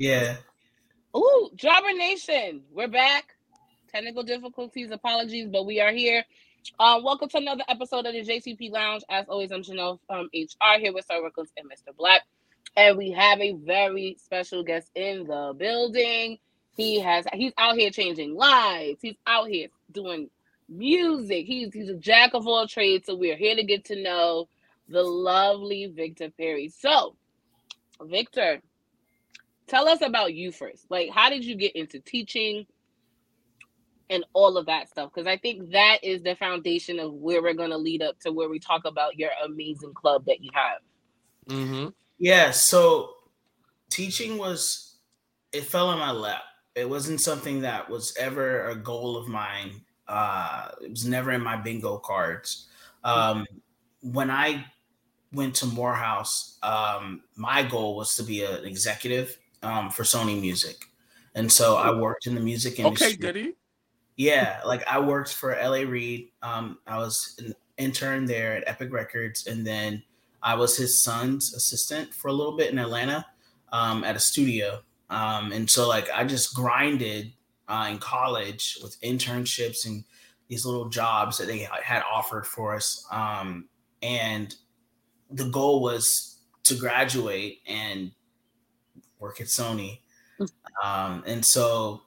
Yeah. Ooh, Jobber Nation, we're back. Technical difficulties, apologies, but we are here. Um, welcome to another episode of the JTP Lounge. As always, I'm Janelle from HR here with Sir Rickles and Mr. Black. And we have a very special guest in the building. He has he's out here changing lives. He's out here doing music. He's he's a jack of all trades. So we're here to get to know the lovely Victor Perry. So, Victor, tell us about you first. Like, how did you get into teaching and all of that stuff? Because I think that is the foundation of where we're going to lead up to where we talk about your amazing club that you have. Mm-hmm. Yeah. So, teaching was, it fell in my lap. It wasn't something that was ever a goal of mine. Uh, it was never in my bingo cards. Um, when I went to Morehouse, um, my goal was to be an executive um, for Sony Music, and so I worked in the music industry. Okay, goody. Yeah, like I worked for L.A. Reid. Um, I was an intern there at Epic Records, and then I was his son's assistant for a little bit in Atlanta um, at a studio. Um, and so, like, I just grinded uh, in college with internships and these little jobs that they had offered for us. Um, and the goal was to graduate and work at Sony. Um, and so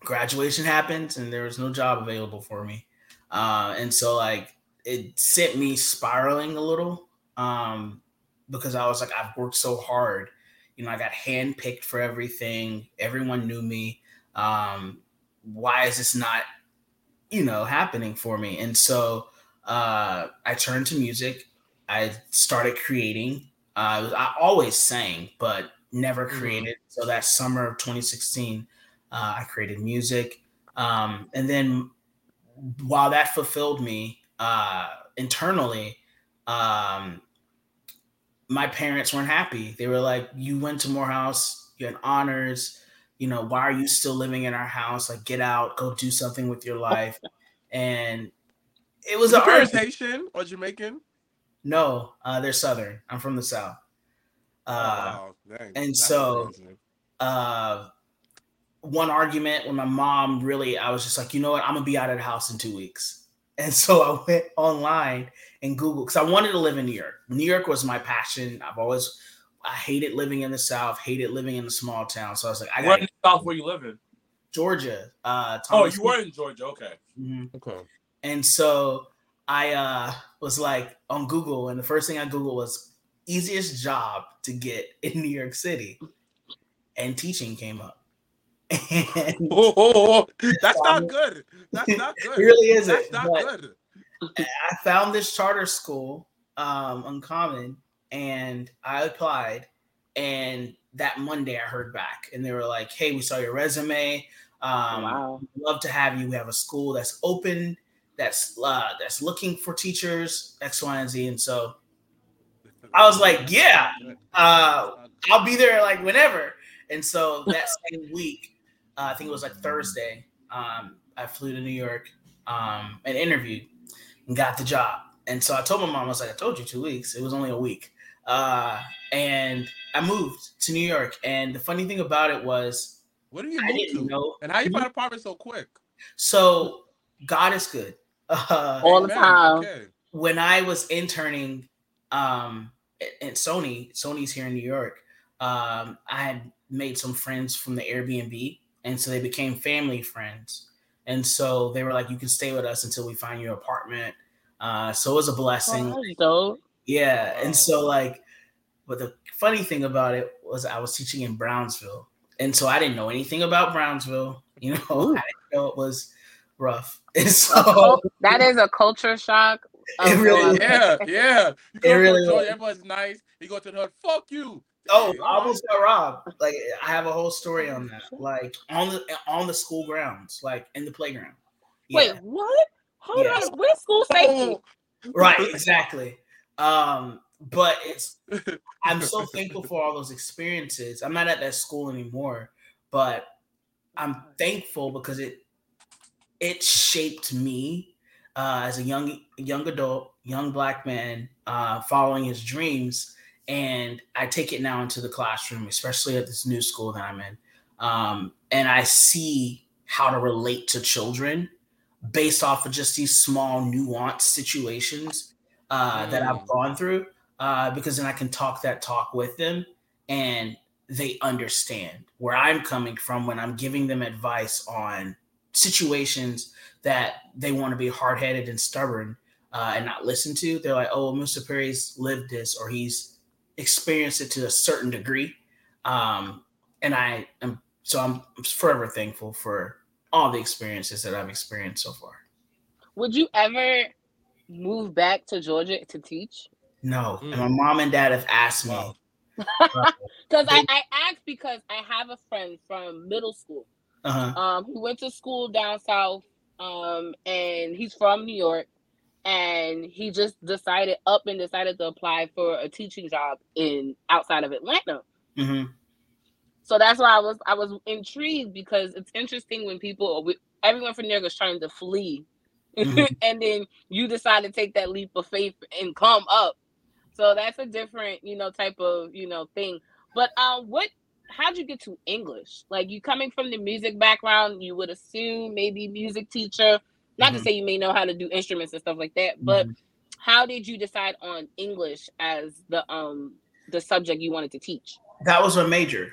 graduation happened and there was no job available for me. Uh, and so like it sent me spiraling a little um, because I was like, I've worked so hard. You know, I got handpicked for everything. Everyone knew me. Um, why is this not, you know, happening for me? And so uh, I turned to music. I started creating. Uh, I always sang, but never mm-hmm. created. Mm-hmm. So that summer of 2016, uh, I created music. Um, and then while that fulfilled me uh, internally, um, my parents weren't happy. They were like, "You went to Morehouse, you had honors. You know, why are you still living in our house? Like, get out, go do something with your life." and it was a Haitian or Jamaican. No, uh, they're Southern. I'm from the South. Uh, oh, and so, uh, one argument when my mom really, I was just like, you know what, I'm gonna be out of the house in two weeks. And so I went online and Google because I wanted to live in New York. New York was my passion. I've always, I hated living in the South, hated living in a small town. So I was like, I got in the South where you live in? Georgia. Uh, oh, you were in Georgia. Okay. Mm-hmm. Okay. And so I uh, was like on Google, and the first thing I Googled was easiest job to get in New York City, and teaching came up. And oh, that's not good. That's not good. It really isn't. That's not good. I found this charter school, um, Uncommon, and I applied. And that Monday, I heard back, and they were like, "Hey, we saw your resume. Um, wow. Love to have you. We have a school that's open that's uh, that's looking for teachers X, Y, and Z. And so I was like, yeah, uh, I'll be there like whenever. And so that same week, uh, I think it was like Thursday, um, I flew to New York um, and interviewed and got the job. And so I told my mom, I was like, I told you two weeks. It was only a week. Uh, and I moved to New York. And the funny thing about it was, what do you move to? Know, and how you find an apartment so quick? So God is good. Uh, all the time. Okay. When I was interning um, at, Sony, Sony's here in New York, um, I had made some friends from the Airbnb, and so they became family friends. And so they were like, "You can stay with us until we find your apartment." Uh, so it was a blessing. Oh, yeah, and so like, but the funny thing about it was I was teaching in Brownsville, and so I didn't know anything about Brownsville. You know, Ooh. I didn't know it was rough. And so that is a culture shock. It really, yeah, yeah. You it really, Georgia, everyone's nice. You go to the hood, fuck you. Oh, I almost got robbed. Like I have a whole story on that. Like on the on the school grounds, like in the playground. Yeah. Wait, what? Hold yes. on, where's school safety? Right, exactly. Um, but it's I'm so thankful for all those experiences. I'm not at that school anymore, but I'm thankful because it it shaped me uh, as a young young adult, young black man uh, following his dreams, and I take it now into the classroom, especially at this new school that I'm in. Um, and I see how to relate to children based off of just these small nuanced situations uh, mm. that I've mm. gone through. Uh, because then I can talk that talk with them and they understand where I'm coming from when I'm giving them advice on situations that they want to be hard headed and stubborn uh, and not listen to. They're like, oh, Mr. Perry's lived this or he's experienced it to a certain degree. Um, and I am so I'm forever thankful for all the experiences that I've experienced so far. Would you ever move back to Georgia to teach? No. Mm. And my mom and dad have asked me. Because I, I asked because I have a friend from middle school uh-huh. um, who went to school down south um, and he's from New York and he just decided up and decided to apply for a teaching job in outside of Atlanta. Mm-hmm. So that's why I was I was intrigued because it's interesting when people everyone from New York is trying to flee, mm-hmm. and then you decide to take that leap of faith and come up. So that's a different you know type of you know thing. But um, what how'd you get to English? Like you coming from the music background, you would assume maybe music teacher not mm-hmm. to say you may know how to do instruments and stuff like that, but mm-hmm. how did you decide on English as the um the subject you wanted to teach? That was a major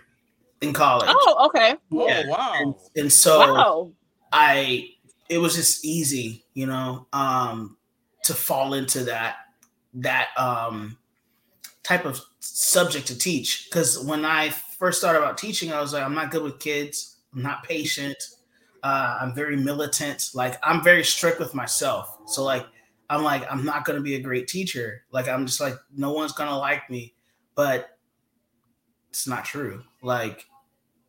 in college. Oh, okay. Yeah. Oh, wow. And, and so wow. I it was just easy, you know, um to fall into that that um type of subject to teach because when I first started about teaching, I was like, I'm not good with kids. I'm not patient. Uh, I'm very militant. Like I'm very strict with myself. So like I'm like I'm not gonna be a great teacher. Like I'm just like no one's gonna like me. But it's not true. Like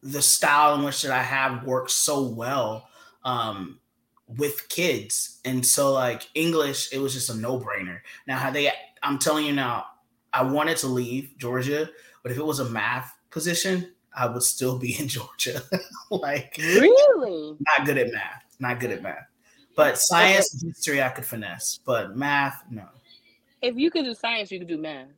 the style in which that I have works so well um, with kids, and so like English, it was just a no brainer. Now how they, I'm telling you now, I wanted to leave Georgia, but if it was a math position, I would still be in Georgia. like really not good at math. Not good at math. But science okay. history I could finesse. But math, no. If you could do science, you could do math.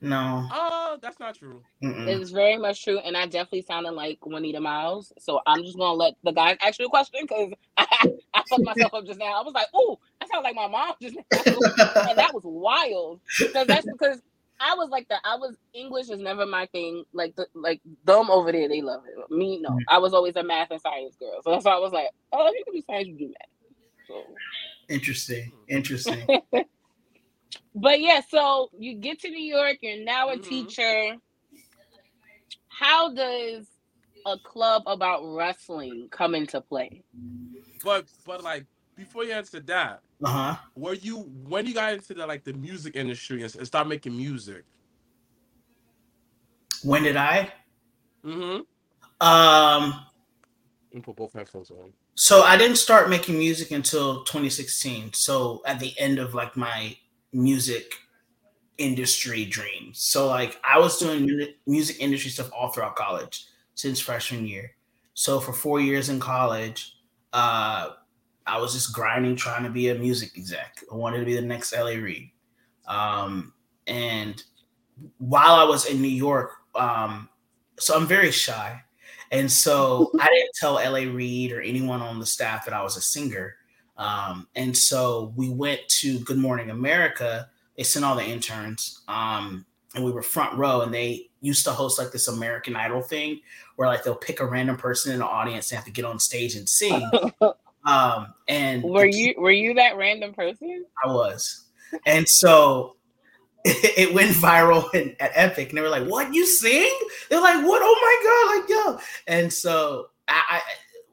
No. Oh, that's not true. Mm-mm. It's very much true, and I definitely sounded like Juanita Miles. So I'm just gonna let the guys ask you a question because I, I fucked myself up just now. I was like, "Oh, I sound like my mom just now," and that was wild. Because that's because I was like that. I was English is never my thing. Like the like them over there, they love it. Me, no. I was always a math and science girl. So that's why I was like, oh, if you can do science, you do math. So interesting. Interesting. but yeah, so you get to New York, you're now a mm-hmm. teacher. How does a club about wrestling come into play? But but like before you answer that, uh-huh. Were you when you got into the like the music industry and, start making music? When did I? Mm-hmm. Um put both headphones on. So I didn't start making music until 2016. So at the end of like my music industry dreams. So like I was doing music industry stuff all throughout college since freshman year. So for four years in college, uh, I was just grinding, trying to be a music exec. I wanted to be the next LA Reid. Um, and while I was in New York, um, so I'm very shy. And so I didn't tell LA Reid or anyone on the staff that I was a singer. Um, and so we went to Good Morning America. They sent all the interns. Um, and we were front row and they used to host like this American Idol thing where like they'll pick a random person in the audience and have to get on stage and sing. Um, and were you were you that random person? I was, and so it, it went viral in, at Epic, and they were like, "What you sing?" They're like, "What? Oh my god!" Like yo, and so I, I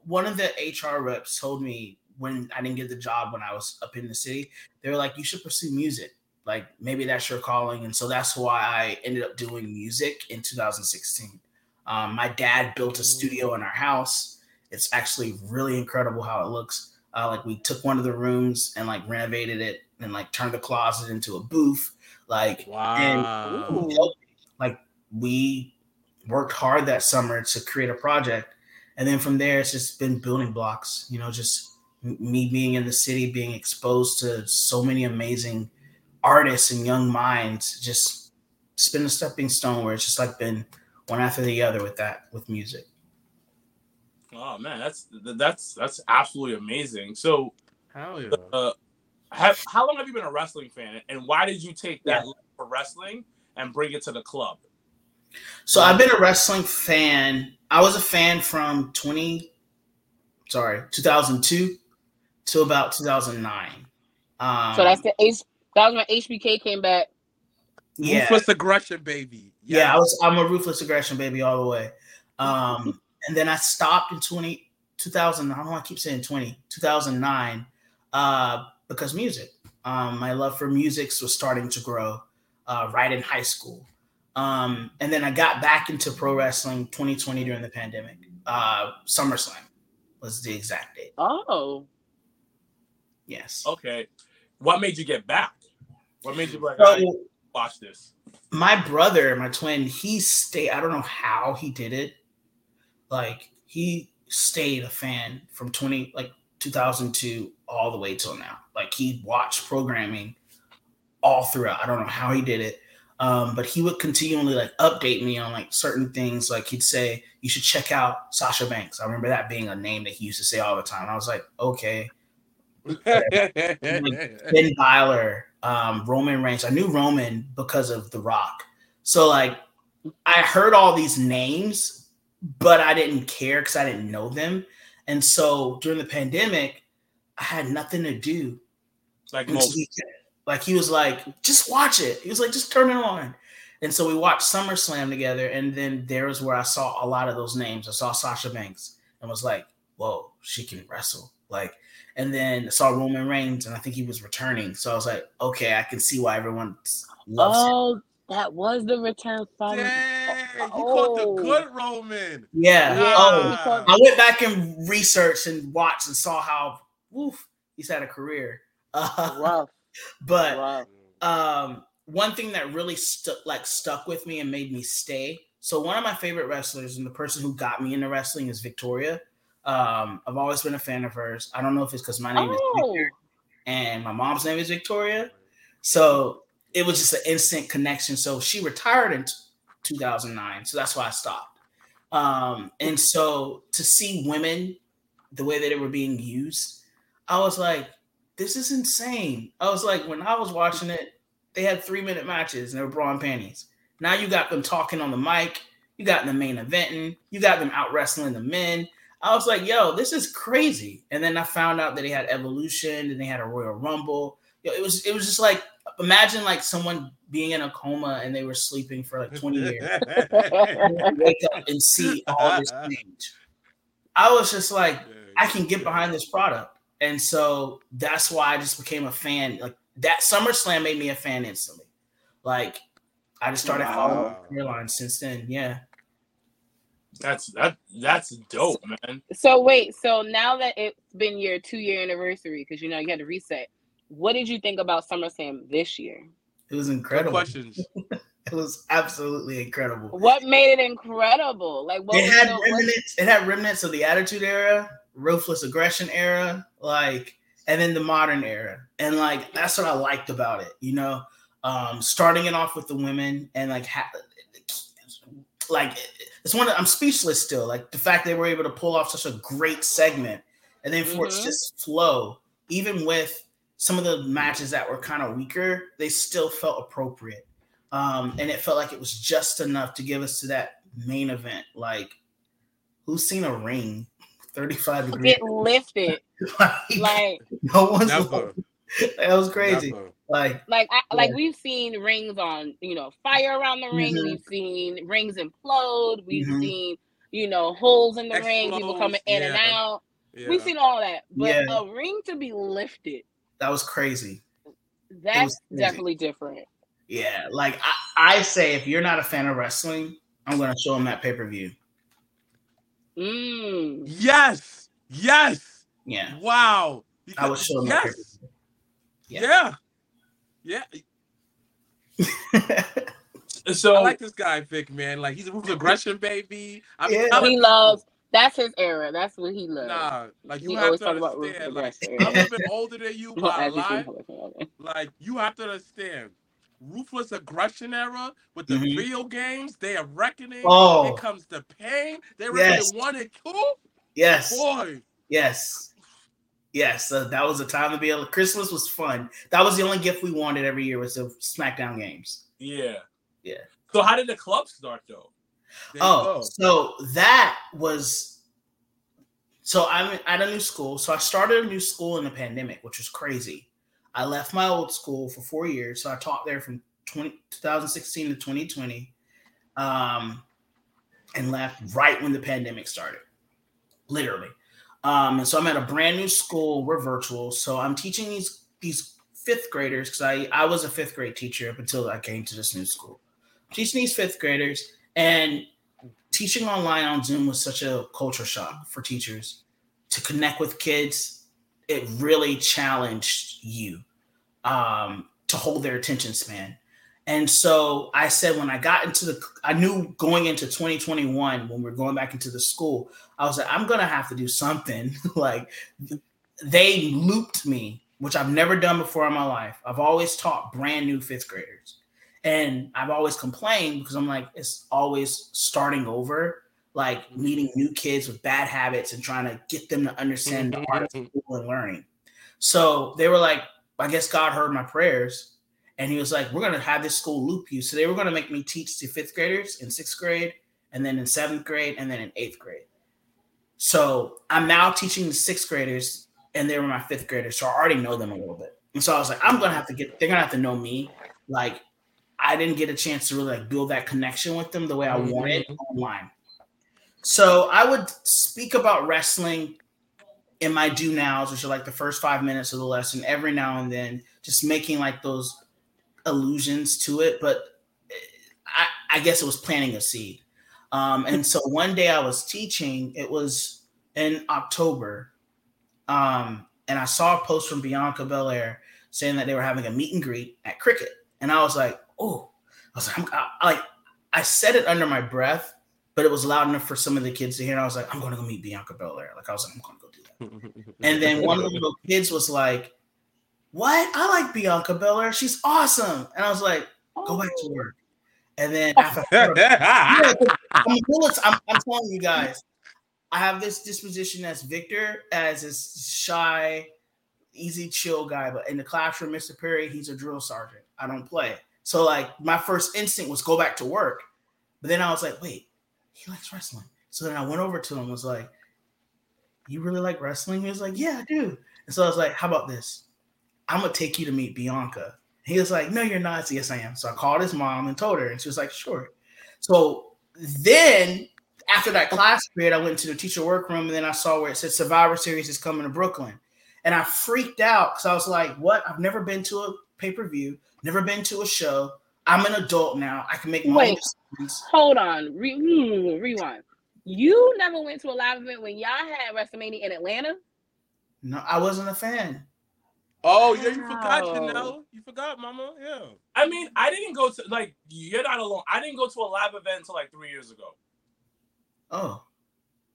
one of the HR reps told me when I didn't get the job when I was up in the city, they were like, "You should pursue music." Like maybe that's your calling, and so that's why I ended up doing music in 2016. Um, my dad built a studio in our house it's actually really incredible how it looks. Uh, like we took one of the rooms and like renovated it and like turned the closet into a booth. Like wow. and you know, like we worked hard that summer to create a project. And then from there, it's just been building blocks, you know, just me being in the city, being exposed to so many amazing artists and young minds, just it's been a stepping stone where it's just like been one after the other with that with music. Oh man, that's that's that's absolutely amazing. So, hell yeah. Uh, have, how long have you been a wrestling fan, and why did you take that yeah. for wrestling and bring it to the club? So I've been a wrestling fan. I was a fan from twenty, sorry, two thousand two to about two thousand nine. Um, so that's the H. That was when HBK came back. Yeah. Ruthless aggression, baby. Yes. Yeah, I was. I'm a ruthless aggression, baby, all the way. Um, and then I stopped in 20, 2000. I don't want to keep saying 20, 2009, uh, because music. Um, my love for music was starting to grow uh, right in high school. Um, and then I got back into pro wrestling 2020 during the pandemic. Uh, SummerSlam was the exact date. Oh. Yes. Okay. What made you get back? What made you like, so, watch this? My brother, my twin, he stayed. I don't know how he did it. Like he stayed a fan from 20 like 2002 all the way till now. Like he watched programming all throughout. I don't know how he did it. Um, but he would continually like update me on like certain things. Like he'd say, "You should check out Sasha Banks." I remember that being a name that he used to say all the time. I was like, "Okay." like Finn Balor, um, Roman Reigns. I knew Roman because of The Rock. So like, I heard all these names, but I didn't care because I didn't know them. And so during the pandemic, I had nothing to do. Like most. He, like he was like, just watch it. He was like, just turn it on. And so we watched SummerSlam together, and then there was where I saw a lot of those names. I saw Sasha Banks and was like, whoa, she can wrestle. Like, and then I saw Roman Reigns, and I think he was returning. So I was like, okay, I can see why everyone loves oh, him. that was the return from. Dang, oh. you caught the good Roman. Yeah. yeah. Oh, I went back and researched and watched and saw how, woof, he's had a career. Uh, wow. But wow. um, one thing that really stuck, like stuck with me and made me stay. So one of my favorite wrestlers and the person who got me into wrestling is Victoria. Um, I've always been a fan of hers. I don't know if it's because my name oh. is Victor and my mom's name is Victoria. So it was just an instant connection. So she retired in t- 2009. So that's why I stopped. Um, and so to see women the way that they were being used, I was like, this is insane. I was like, when I was watching it, they had three minute matches and they were bra and panties. Now you got them talking on the mic, you got them in the main eventing, you got them out wrestling the men. I was like, yo, this is crazy. And then I found out that they had Evolution and they had a Royal Rumble. It was it was just like imagine like someone being in a coma and they were sleeping for like 20 years. wake up and see all this change. I was just like, I can get behind this product. And so that's why I just became a fan. Like that SummerSlam made me a fan instantly. Like I just started wow. following Caroline since then. Yeah. That's that that's dope, man. So wait, so now that it's been your two year anniversary, because you know you had to reset, what did you think about SummerSlam this year? It was incredible. Good questions. it was absolutely incredible. What made it incredible? Like what it had the, remnants, what? it had remnants of the attitude era, ruthless aggression era, like and then the modern era. And like that's what I liked about it, you know. Um starting it off with the women and like ha- like it's one of, I'm speechless still. Like the fact they were able to pull off such a great segment, and then for mm-hmm. it just flow, even with some of the matches that were kind of weaker, they still felt appropriate. Um, and it felt like it was just enough to give us to that main event. Like, who's seen a ring 35 degrees? Get lifted. like, like, no one's. Never. that was crazy. Never. Like, like, I, like we've seen rings on, you know, fire around the ring. Mm-hmm. We've seen rings implode. We've mm-hmm. seen, you know, holes in the Explodes. ring, people coming in yeah. and out. Yeah. We've seen all that, but yeah. a ring to be lifted. That was crazy. That's was crazy. definitely different. Yeah, like I, I say, if you're not a fan of wrestling, I'm gonna show them that pay per view. Mm. Yes, yes. Yeah. Wow. I was showing yes. Yeah. yeah. Yeah. so I like this guy, Vic, man. Like he's a aggression baby. I mean, yeah. he loves that's his era. That's what he loves. Nah, like you he have to understand. Like I'm a bit older than you by a lot. Like you have to understand. ruthless aggression era with the Mhm. video games, Day of Reckoning. Oh. Here Comes the Pain. They really Yes. in one and two. Yes. Boy, Yes. Yes. So that was a time to be able. Christmas was fun. That was the only gift we wanted every year was the SmackDown games. Yeah. Yeah. So how did the club start though? There Oh, so that was. So I'm at a new school. So I started a new school in the pandemic, which was crazy. I left my old school for four years. So I taught there from 20, 2016 to 2020, um, and left right when the pandemic started, literally. Um, and so I'm at a brand new school. We're virtual, so I'm teaching these these fifth graders because I I was a fifth grade teacher up until I came to this new school. I'm teaching these fifth graders, and teaching online on Zoom was such a culture shock for teachers to connect with kids. It really challenged you um, to hold their attention span. And so I said, when I got into the, I knew going into 2021, when we're going back into the school, I was like, I'm going to have to do something. like they looped me, which I've never done before in my life. I've always taught brand new fifth graders. And I've always complained because I'm like, it's always starting over, like mm-hmm. meeting new kids with bad habits and trying to get them to understand the art of mm-hmm. school and learning. So they were like, I guess God heard my prayers. And he was like, We're going to have this school loop you. So they were going to make me teach to fifth graders in sixth grade, and then in seventh grade, and then in eighth grade. So I'm now teaching the sixth graders, and they were my fifth graders. So I already know them a little bit. And so I was like, I'm going to have to get, they're going to have to know me. Like, I didn't get a chance to really like build that connection with them the way I wanted online. So I would speak about wrestling in my do nows, which are like the first five minutes of the lesson, every now and then, just making like those allusions to it. But eh, I, I guess it was planting a seed. Um, and so one day I was teaching, it was in October, um, and I saw a post from Bianca Belair saying that they were having a meet and greet at Cricket. And I was like, oh, I was like, I'm, I, I, I said it under my breath, but it was loud enough for some of the kids to hear. And I was like, I'm going to go meet Bianca Belair. Like, I was like, I'm going to go do that. And then one of the little kids was like, What? I like Bianca Belair. She's awesome. And I was like, Go back to work. And then after Yeah, I'm, bullets, I'm, I'm telling you guys, I have this disposition as Victor, as this shy, easy, chill guy. But in the classroom, Mr. Perry, he's a drill sergeant. I don't play. So like my first instinct was go back to work. But then I was like, wait, he likes wrestling. So then I went over to him, and was like, You really like wrestling? He was like, Yeah, I do. And so I was like, How about this? I'm gonna take you to meet Bianca. He was like, No, you're not. I said, yes, I am. So I called his mom and told her, and she was like, Sure. So then after that class period, I went to the teacher workroom and then I saw where it said Survivor Series is coming to Brooklyn. And I freaked out because I was like, What? I've never been to a pay-per-view, never been to a show. I'm an adult now. I can make my own Wait. decisions. Hold on. Re- hmm, rewind. You never went to a live event when y'all had WrestleMania in Atlanta? No, I wasn't a fan. oh yeah, you forgot, Wow. know. You forgot, Mama. Yeah. I mean, I didn't go to like you're not alone. I didn't go to a live event until like three years ago. Oh,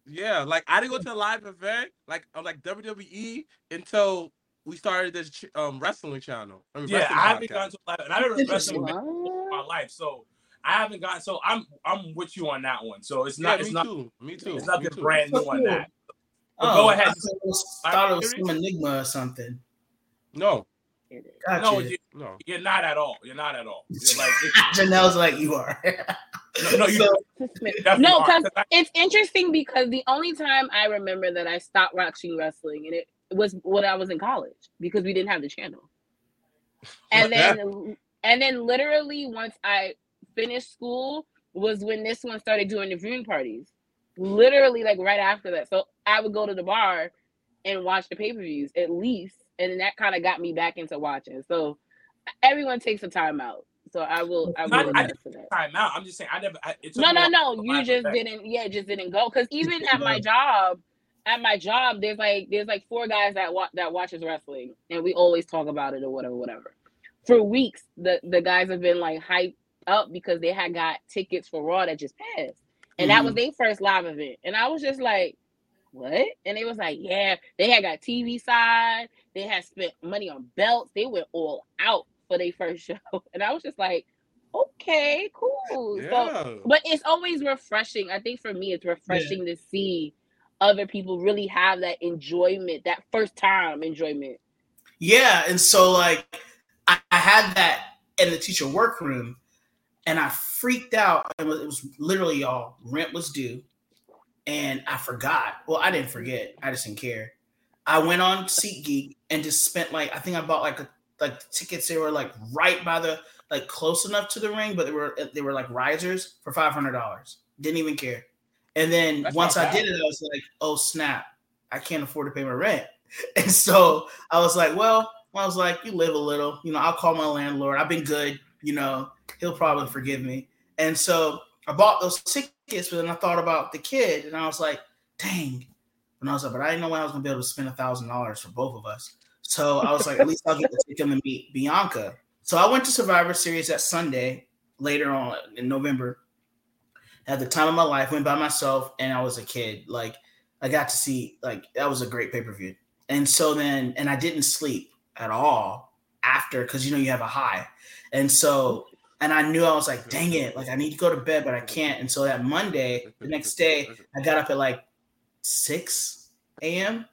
Yeah, like I didn't go to a live event like of like WWE until we started this ch- um wrestling channel. I mean, Yeah, wrestling I haven't podcast. gone to a live and I've been Interesting. wrestling What? my life, so I haven't gotten. So I'm I'm with you on that one. So it's Yeah, not me it's not too. Me too. it's me nothing too. brand new So on that. Oh go ahead. I thought it was, thought it was some enigma or something. No, Gotcha. No, you, no. you're not at all. You're not at all. You're like Janelle's like you are. no, no, you So- No, are, because 'cause I- it's interesting because the only time I remember that I stopped watching wrestling and it was when I was in college because we didn't have the channel. And then and then literally once I finished school was when this one started doing the viewing parties. Literally like right after that. So I would go to the bar and watch the pay-per-views at least. And then that kind of got me back into watching. So everyone takes a time out. So I will I Not- will I attest to that. time out. I'm just saying I never. I, it No, no, no. You just event. didn't. Yeah, just didn't go. Because even at my job, at my job, there's like there's like four guys that watch that watches wrestling, and we always talk about it or whatever, whatever. For weeks, the the guys have been like hyped up because they had got tickets for Raw that just passed, and that was mm-hmm. their first live event, and I was just like. What? And they was like, yeah, they had got TV side. They had spent money on belts. They went all out for their first show, and I was just like, okay, cool. So, Yeah. but it's always refreshing. I think for me, it's refreshing to see other people really have that enjoyment, that first time enjoyment. Yeah, and so like I, I had that in the teacher workroom, and I freaked out. And it was literally y'all rent was due, and I forgot. Well, I didn't forget. I just didn't care. I went on SeatGeek and just spent like I think I bought like a, like tickets. They were like right by the like close enough to the ring, but they were they were like risers for five hundred dollars. Didn't even care. And then That's once I did it, I was like, oh snap, I can't afford to pay my rent. And so I was like, well, I was like, you live a little, you know, I'll call my landlord. I've been good, you know, he'll probably forgive me. And so I bought those tickets, but then I thought about the kid and I was like, dang. And I was like, but I didn't know when I was gonna be able to spend a thousand dollars for both of us. So I was like, at least I'll get to take him to meet Bianca. So I went to Survivor Series that Sunday later on in November. Had the time of my life, went by myself, and I was a kid. Like I got to see, like that was a great pay per view. And so then, and I didn't sleep at all after because you know you have a high. And so, and I knew I was like, dang it, like I need to go to bed, but I can't. And so that Monday, the next day, I got up at like 6 a.m.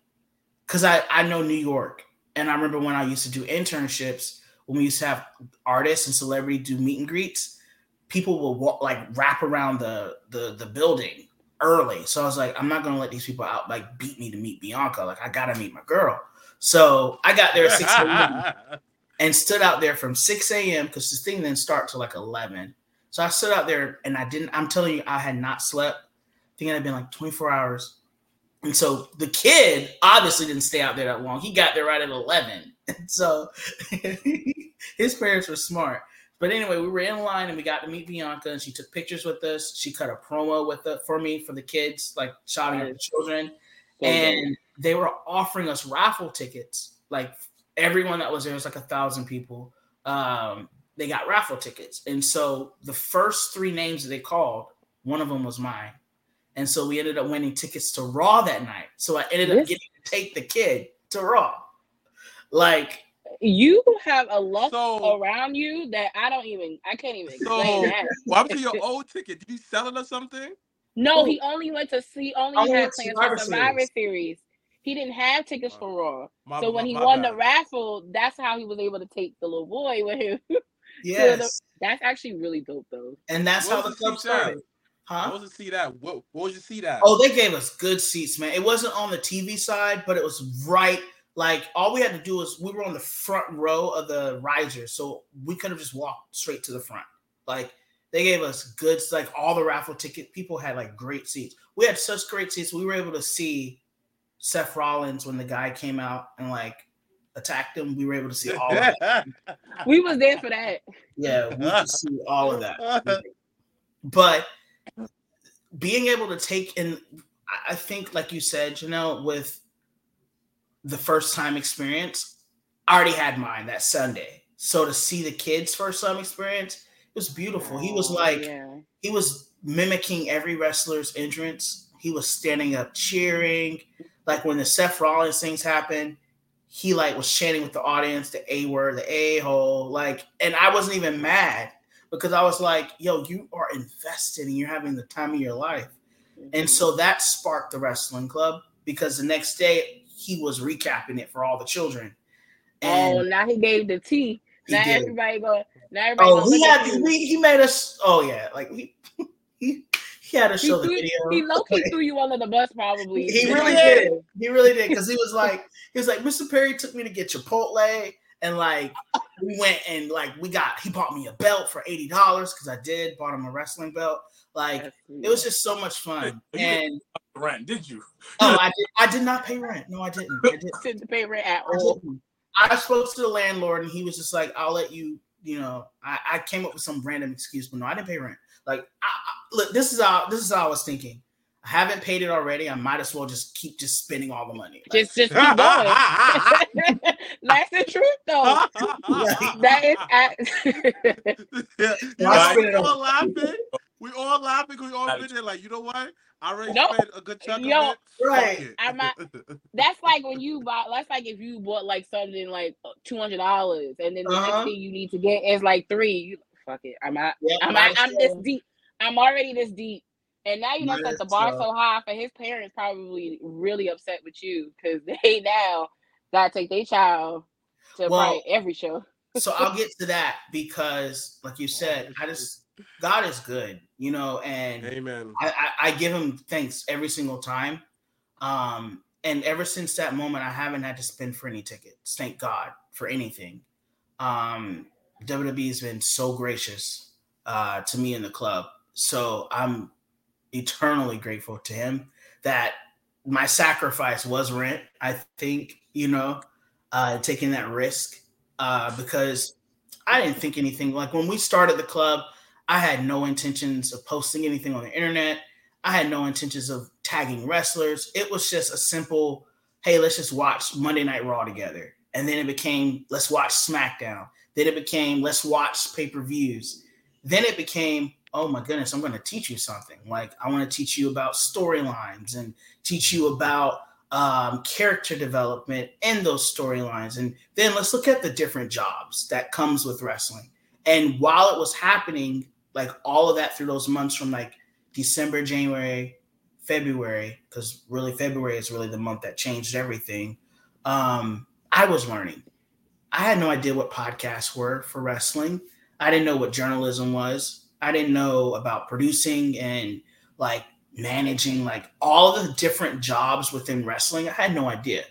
because I, I know New York. And I remember when I used to do internships, when we used to have artists and celebrity do meet and greets, people will walk like wrap around the the the building early. So I was like, I'm not gonna let these people out like beat me to meet Bianca. Like I gotta meet my girl. So I got there at 6 a.m. and stood out there from 6 a.m. because the thing didn't start till like 11. So I stood out there and I didn't, I'm telling you, I had not slept. I think it had been like 24 hours. And so the kid obviously didn't stay out there that long. He got there right at 11. And so his parents were smart. But anyway, we were in line and we got to meet Bianca and she took pictures with us. She cut a promo with it for me for the kids, like shouting at the children So and they were offering us raffle tickets. Like everyone that was there was like a thousand people. Um, they got raffle tickets, and so the first three names that they called, one of them was mine, and so we ended up winning tickets to Raw that night. So I ended up getting to take the kid to Raw. Like you have a luck So- around you that I don't even I can't even So, explain that. what happened to your old ticket? Did you sell it or something? No, oh. he only went to see only Only had plans for Survivor Series. Series. He didn't have tickets for Raw. My- so when my- he my won bad. the raffle, that's how he was able to take the little boy with him. yes, that's actually really dope though. and that's What how the was the club seat at? started. I Huh? wasn't see that. What, what was your seat at? Oh, they gave us good seats, man. It wasn't on the TV side, but it was right. Like all we had to do was we were on the front row of the risers, so we could have just walked straight to the front. Like they gave us good, like all the raffle ticket people had like great seats. We had such great seats. We were able to see Seth Rollins when the guy came out and like attacked him. We were able to see all of it. We was there for that. Yeah, we could see all of that. but being able to take in I- i think like you said you know with the first time experience i already had mine that sunday. So to see the kids first time experience it was beautiful. He was Oh, like yeah. he was mimicking every wrestler's entrance. He was standing up cheering. Like when the seth rollins things happened he like was chanting with the audience the a word the a hole like and i wasn't even mad because I was like, yo, you are invested and you're having the time of your life. And mm-hmm. so that sparked the wrestling club because the next day he was recapping it for all the children. oh, now he gave the tea. he Now everybody go. Now everybody. Oh, he had we, he made us oh yeah, like we he, he had to He show the threw- video. He low key threw you under the bus, probably. He really did. He really did because he was like, he was like, Mr. Perry took me to get Chipotle, and like we went and like we got he bought me a belt for eighty dollars because I did bought him a wrestling belt. Like That's it was just so much fun. And Rent, did you? oh, I did I did not pay rent. No, I didn't. I didn't. Didn't pay rent at all. didn't. I spoke to the landlord and he was just like, I'll let you. You know, I, I came up with some random excuse, but no, I didn't pay rent. Like, I, I, look, this is how this is how I was thinking. I haven't paid it already. I might as well just keep just spending all the money. Like, Just, just keep going. That's the truth, though. That is. At- you Well, I know, spit it people on- are laughing. we all laughing. We all That been there. Like, you know what? I already No. spent a good chunk Yo, of it. Right. I'm not- That's like when you buy. That's like if you bought like something like two hundred dollars, and then the Uh-huh. next thing you need to get is like three. You, fuck it. I'm out. Yeah, I'm might out, I'm this deep. I'm already this deep. And now you know Might set the as bar well. so high for his parents probably really upset with you because they now gotta take their child to Well, probably every show. so I'll get to that because, like you said, I just God is good, you know, and Amen. I, I, I give him thanks every single time. Um, and ever since that moment, I haven't had to spend for any tickets. Thank God for anything. Um, WWE has been so gracious uh, to me in the club. So I'm eternally grateful to him that my sacrifice was rent. I think, you know, uh, taking that risk uh, because I didn't think anything like when we started the club. I had no intentions of posting anything on the internet. I had no intentions of tagging wrestlers. It was just a simple, hey, let's just watch Monday Night Raw together. And then it became, let's watch SmackDown. Then it became, let's watch pay per views. Then it became, oh my goodness, I'm going to teach you something. Like, I want to teach you about storylines and teach you about um, character development in those storylines. And then let's look at the different jobs that comes with wrestling. And while it was happening, like all of that through those months from like December, January, February, because really February is really the month that changed everything. Um, I was learning. I had no idea what podcasts were for wrestling. I didn't know what journalism was. I didn't know about producing and like managing like all the different jobs within wrestling. I had no idea.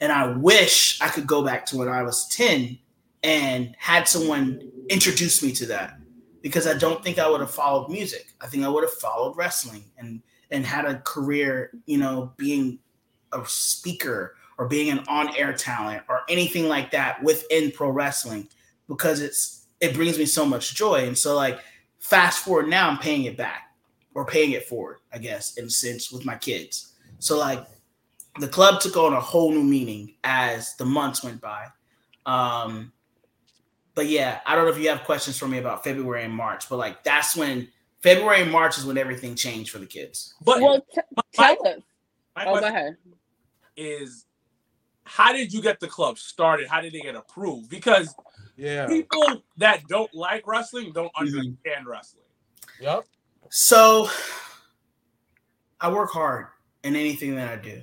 And I wish I could go back to when I was 10 and had someone introduce me to that because I don't think I would have followed music. I think I would have followed wrestling and and had a career, you know, being a speaker or being an on-air talent or anything like that within pro wrestling because it's it brings me so much joy. And so like fast forward now I'm paying it back or paying it forward, I guess, in a sense with my kids. So like the club took on a whole new meaning as the months went by. Um but yeah, I don't know if you have questions for me about February and March, but like that's when February and March is when everything changed for the kids. But Well, t- my, tell us. my Oh, go ahead. is, how did you get the club started? How did they get approved? Because Yeah. people that don't like wrestling don't Mhm. understand wrestling. Yep. So I work hard in anything that I do,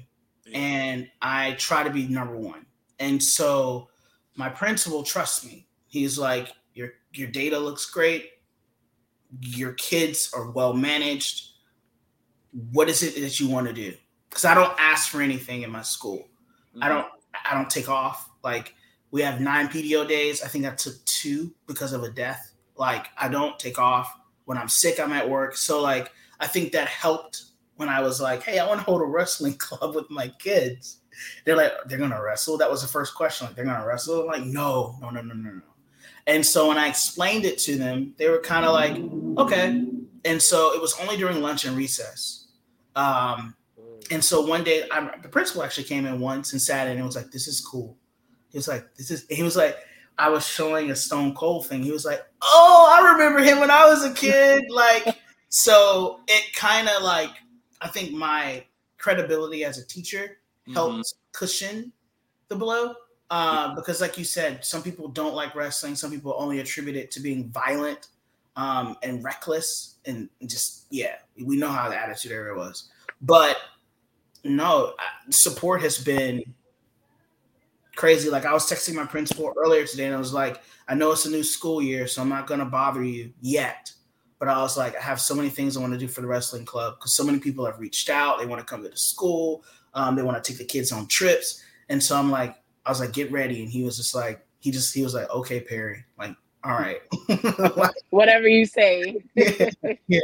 and I try to be number one. And so my principal trusts me. He's like, your your data looks great. Your kids are well managed. What is it that you want to do? Because I don't ask for anything in my school. I don't I don't take off. Like we have nine PTO days. I think I took two because of a death. Like I don't take off. When I'm sick, I'm at work. So like I think that helped when I was like, hey, I want to hold a wrestling club with my kids. They're like, they're gonna wrestle. That was the first question. Like, they're gonna wrestle. I'm like, no, no, no, no, no, no. And so when I explained it to them, they were kind of like, okay. And so it was only during lunch and recess. Um, and so one day, I, the principal actually came in once and sat in and was like, "This is cool." He was like, "This is." He was like, "I was showing a Stone Cold thing." He was like, "Oh, I remember him when I was a kid." like, so it kind of like I think my credibility as a teacher helped cushion the blow. Uh, because, like you said, some people don't like wrestling. Some people only attribute it to being violent um, and reckless, and just yeah, we know how the attitude era was. But no, support has been crazy. Like I was texting my principal earlier today, and I was like, I know it's a new school year, so I'm not gonna bother you yet. But I was like, I have so many things I want to do for the wrestling club because so many people have reached out. They want to come to the school. Um, they want to take the kids on trips, and so I'm like, I was like, get ready, and he was just like, he just he was like, okay, Perry, like, all right, Like, Whatever you say. yeah, yeah.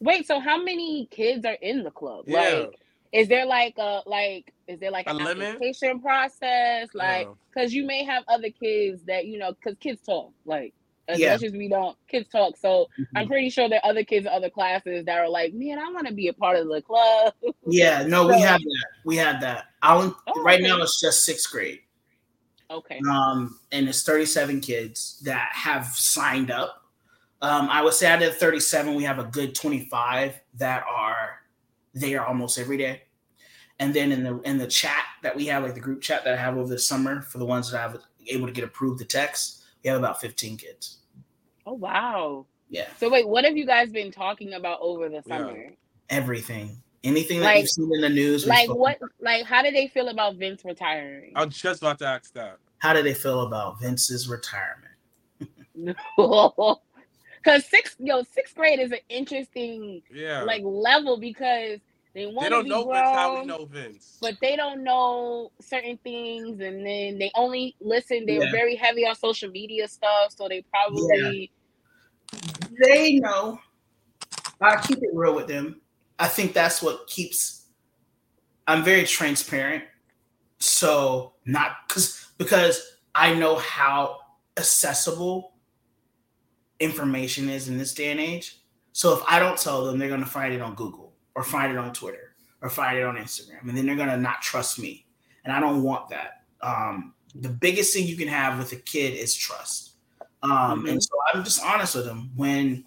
Wait, so how many kids are in the club? Yeah. Like, is there like a like is there like A an limit? application process? Like, because you may have other kids that you know, because kids talk. Like, as Yeah. much as we don't, kids talk. So Mhm. I'm pretty sure there are other kids in other classes that are like, man, I want to be a part of the club. Yeah, no, we have that. We have that. I'll, Oh, right okay. now, it's just sixth grade. okay. um, and it's 37 kids that have signed up. Um, I would say out of 37, we have a good 25 that are there almost every day. And then in the in the chat that we have, like the group chat that I have over the summer for the ones that I've able to get approved the text, we have about 15 kids. Oh wow. Yeah. So wait, what have you guys been talking about over the Yeah. summer? Everything. Anything that Like- you've seen in the news. Like what about. like how did they feel about Vince retiring? I was just about to ask that. How do they feel about Vince's retirement? Cause sixth yo, sixth grade is an interesting Yeah. like level because they they don't know grown, Vince how we know Vince. but they don't know certain things, and then they only listen. They Yeah. were very heavy on social media stuff, so they probably They know. I keep it real with them. I think that's what keeps. I'm very transparent, so not because because I know how accessible information is in this day and age. So if I don't tell them, they're going to find it on Google or find it on Twitter or find it on Instagram, and then they're going to not trust me, and I don't want that. Um, the biggest thing you can have with a kid is trust. Um, And so I'm just honest with them. When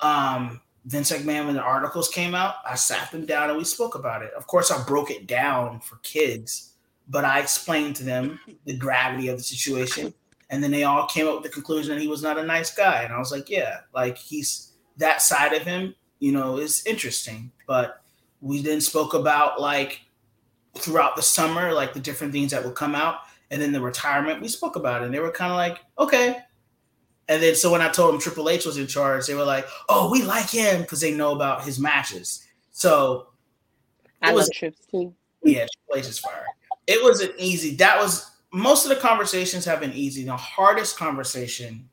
um, Vince McMahon, when the articles came out, I sat them down and we spoke about it. Of course, I broke it down for kids, but I explained to them the gravity of the situation. And then they all came up with the conclusion that he was not a nice guy. And I was like, yeah, like he's that side of him, you know, is interesting. But we then spoke about like throughout the summer, like the different things that would come out. And then the retirement, we spoke about it. And they were kind of like, okay. And then so when I told them Triple H was in charge, they were like, oh, we like him because they know about his matches. So I It was- love trips too. yeah, Triple H is fire. It was an easy. That was most of the conversations have been easy. The hardest conversation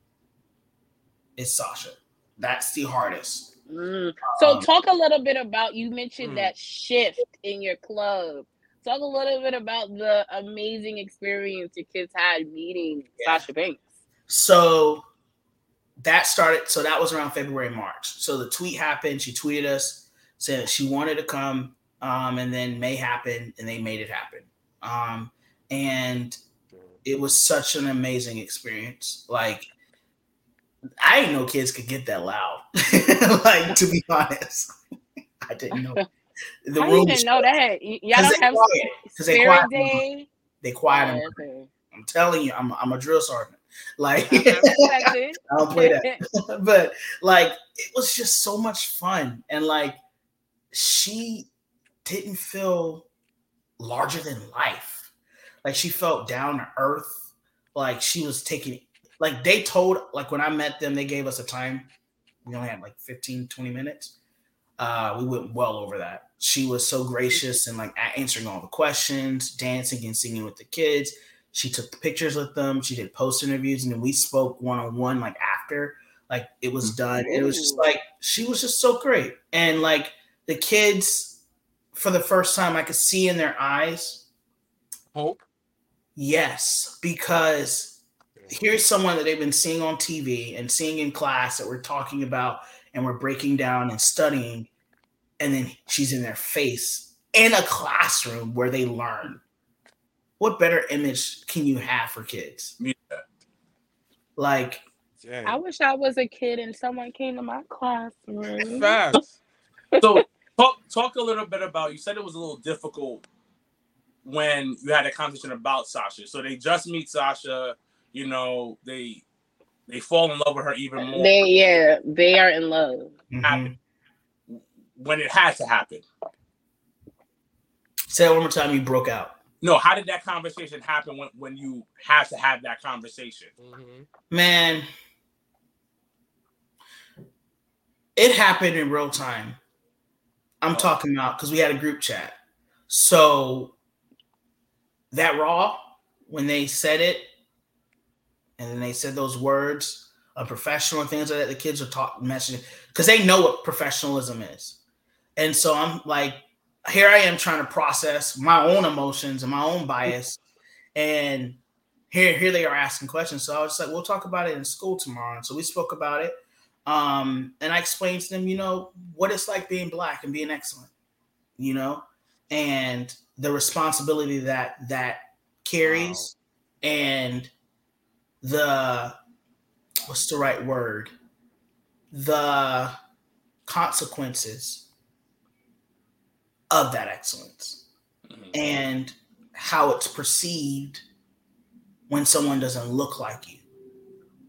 is Sasha. That's the hardest. Mm. So Um, talk a little bit about you mentioned Hmm. that shift in your club. Talk a little bit about the amazing experience your kids had meeting Yeah. Sasha Banks. So that started. So that was around February, March. So the tweet happened. She tweeted us said she wanted to come, um, and then May happened, and they made it happen. Um, and it was such an amazing experience. Like I didn't know kids could get that loud. like to be honest, I didn't know. The I room didn't know that. Y'all don't they have quiet. 'Cause they quiet. day. They quiet. Oh, them. okay. I'm telling you, I'm I'm a drill sergeant. Like uh-huh. it. I don't play that. but like it was just so much fun and like she didn't feel larger than life like she felt down to earth like she was taking like they told like when i met them they gave us a time we only had like 15 20 minutes. Uh we went well over that. She was so gracious and like answering all the questions dancing and singing with the kids. She took the pictures with them. She did post interviews and then we spoke one-on-one like after like it was done. It was just like she was just so great. And like the kids for the first time i could see in their eyes Hope. yes because here's someone that they've been seeing on tv and seeing in class that we're talking about and we're breaking down and studying and then she's in their face in a classroom where they learn what better image can you have for kids Yeah. like Dang. I wish I was a kid and someone came to my classroom. Facts. So talk talk a little bit about. You said it was a little difficult when you had a conversation about Sasha. So they just meet Sasha. You know they they fall in love with her even more They yeah, they are in love. mhm. when it had to happen. say it one more time you broke out No, how did that conversation happen when when you have to have that conversation? Mhm. Man, it happened in real time. I'm Oh. talking about because we had a group chat. So that raw, when they said it, and then they said those words, unprofessional and things like that, the kids are talking messaging because they know what professionalism is. And so I'm like, here I am trying to process my own emotions and my own bias. And here, here they are asking questions. So I was like, we'll talk about it in school tomorrow. And so we spoke about it. Um, and I explained to them, you know, what it's like being black and being excellent, you know, and the responsibility that that carries and the what's the right word? the consequences of that excellence Mhm. and how it's perceived when someone doesn't look like you.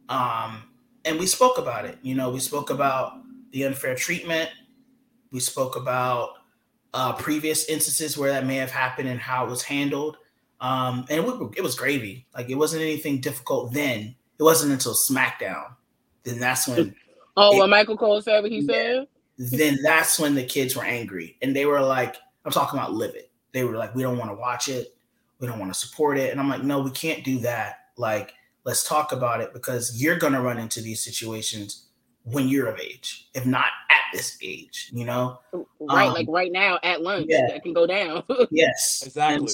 Um, and we spoke about it. You know, we spoke about the unfair treatment. We spoke about uh, previous instances where that may have happened and how it was handled. Um, and it, it was gravy. Like it wasn't anything difficult then. It wasn't until SmackDown. Then that's when Oh, It- when Michael Cole said what he Yeah. said. then that's when the kids were angry and they were like i'm talking about live it they were like we don't want to watch it we don't want to support it and i'm like no we can't do that like let's talk about it because you're going to run into these situations when you're of age if not at this age you know Right, Um, like right now at lunch, yeah. that can go down. yes Exactly.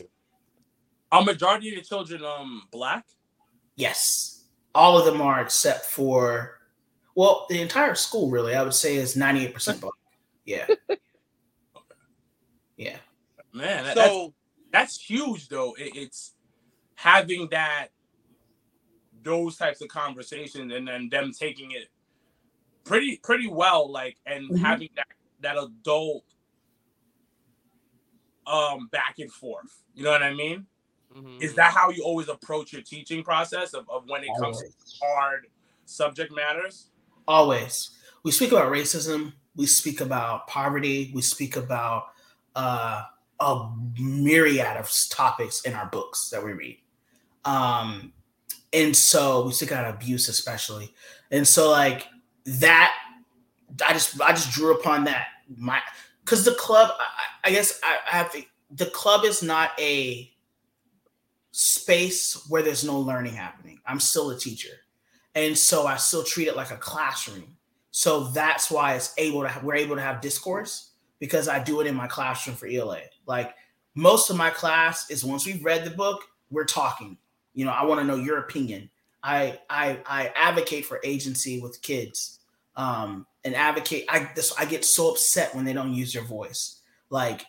And Are majority of the children um black? yes all of them are except for well the entire school really i would say is 98% black yeah yeah Man, that, that's So that's huge though. It, it's having that those types of conversations and then them taking it pretty pretty well, like and Mhm. having that that adult um back and forth. You know what I mean? Mhm. Is that how you always approach your teaching process of, of when it comes to hard subject matters? always. We speak about racism we speak about poverty we speak about uh, a myriad of topics in our books that we read. Um, and so we speak about abuse especially. And so like that i just i just drew upon that. My because the club I, I guess I, I have the club is not a space where there's no learning happening i'm still a teacher and so I still treat it like a classroom. So that's why it's able to we're able to have discourse because I do it in my classroom for ELA. Like most of my class is once we've read the book, we're talking. You know, I want to know your opinion. I I I advocate for agency with kids. Um, and advocate. I this I get so upset when they don't use their voice. Like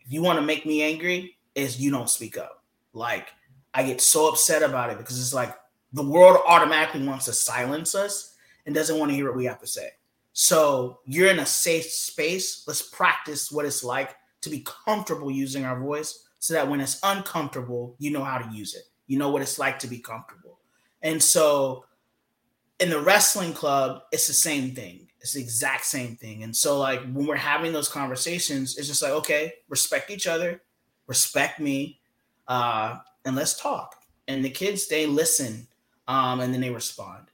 if you want to make me angry, is you don't speak up. Like I get so upset about it because it's like the world automatically wants to silence us and doesn't want to hear what we have to say. So you're in a safe space. Let's practice what it's like to be comfortable using our voice so that when it's uncomfortable, you know how to use it. You know what it's like to be comfortable. And so in the wrestling club, it's the same thing. It's the exact same thing. And so, like, when we're having those conversations, it's just like, okay, respect each other, respect me, uh, and let's talk. And the kids, they listen um, and then they respond.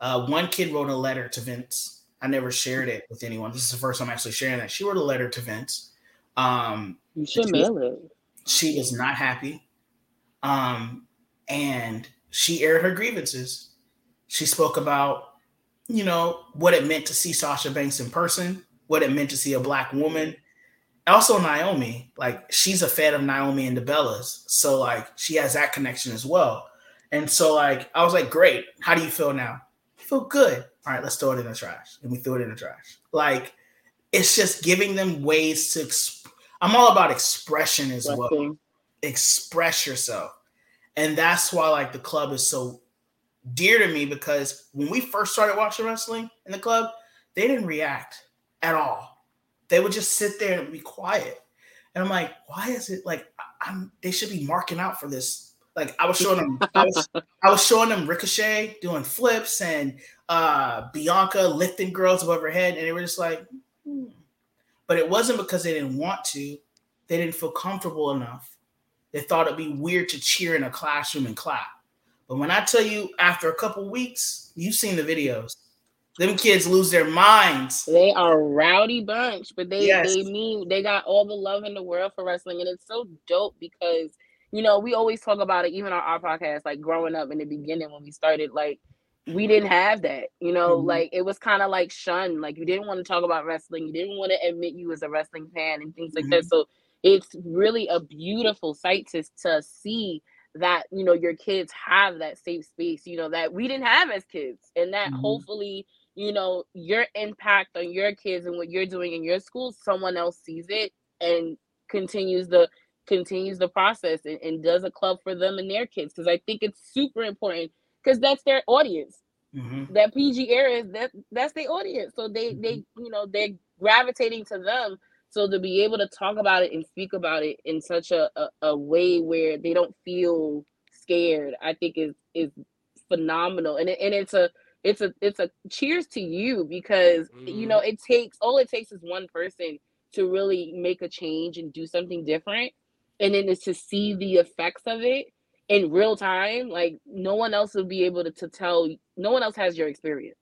Uh, one kid wrote a letter to Vince. I never shared it with anyone. This is the first time I'm actually sharing that. She wrote a letter to Vince. Um, You should mail it. she is not happy. Um, and she aired her grievances. She spoke about, you know, what it meant to see Sasha Banks in person, what it meant to see a black woman. Also, Naomi, like she's a fan of Naomi and the Bellas. So, like, she has that connection as well. And so, like, I was like, great. How do you feel now? I feel good. All right, let's throw it in the trash. And we threw it in the trash. Like, it's just giving them ways to. Exp- I'm all about expression as well express yourself. And that's why like the club is so dear to me because when we first started watching wrestling in the club, they didn't react at all. They would just sit there and be quiet. And I'm like, why is it like I'm they should be marking out for this? Like I was showing them I was, I was showing them Ricochet doing flips and uh Bianca lifting girls above her head, and they were just like, hmm. but it wasn't because they didn't want to, they didn't feel comfortable enough. They thought it'd be weird to cheer in a classroom and clap. But when I tell you, after a couple weeks, you've seen the videos. Them kids lose their minds. They are a rowdy bunch, but they Yes. they mean they got all the love in the world for wrestling, and it's so dope because you know we always talk about it, even on our podcast, like growing up in the beginning when we started, like we didn't have that, you know, Mhm. like it was kind of like shunned, like you didn't want to talk about wrestling, you didn't want to admit you was a wrestling fan and things like that. So it's really a beautiful sight to to see that you know your kids have that safe space, you know, that we didn't have as kids, and that Mhm. hopefully you know your impact on your kids and what you're doing in your school someone else sees it and continues the continues the process and, and does a club for them and their kids because i think it's super important because that's their audience Mhm. that PG is that that's their audience. So they they you know they're gravitating to them. So to be able to talk about it and speak about it in such a, a, a way where they don't feel scared, I think is is phenomenal. And it, and it's a it's a it's a cheers to you because you know it takes all it takes is one person to really make a change and do something different. And then it's to see the effects of it in real time. Like no one else will be able to, to tell no one else has your experience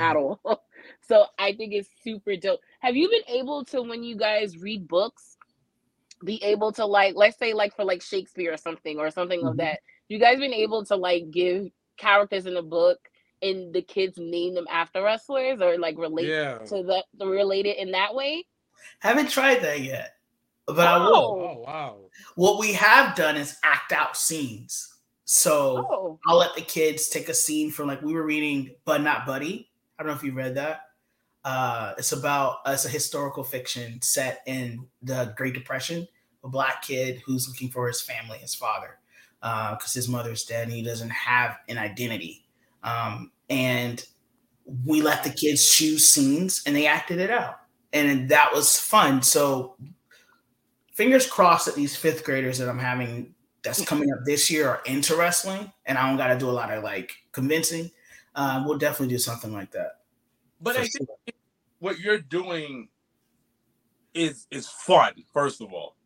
at all. So i think it's super dope. Have you been able to when you guys read books be able to like let's say like for like shakespeare or something or something of Mhm. that you guys been able to like give characters in the book and the kids name them after wrestlers or like relate Yeah. to the, the related in that way Haven't tried that yet, but I will. Oh wow. What we have done is act out scenes. So oh I'll let the kids take a scene from like we were reading Bud Not Buddy. I don't know if you read that. Uh, it's about it's a historical fiction set in the Great Depression. A black kid who's looking for his family, his father, because his mother's dead and he doesn't have an identity. Um, and we let the kids choose scenes and they acted it out, and that was fun. So fingers crossed that these fifth graders that I'm having that's coming up this year are into wrestling, and I don't got to do a lot of like convincing. Um, we'll definitely do something like that. But I think what you're doing is is fun. First of all,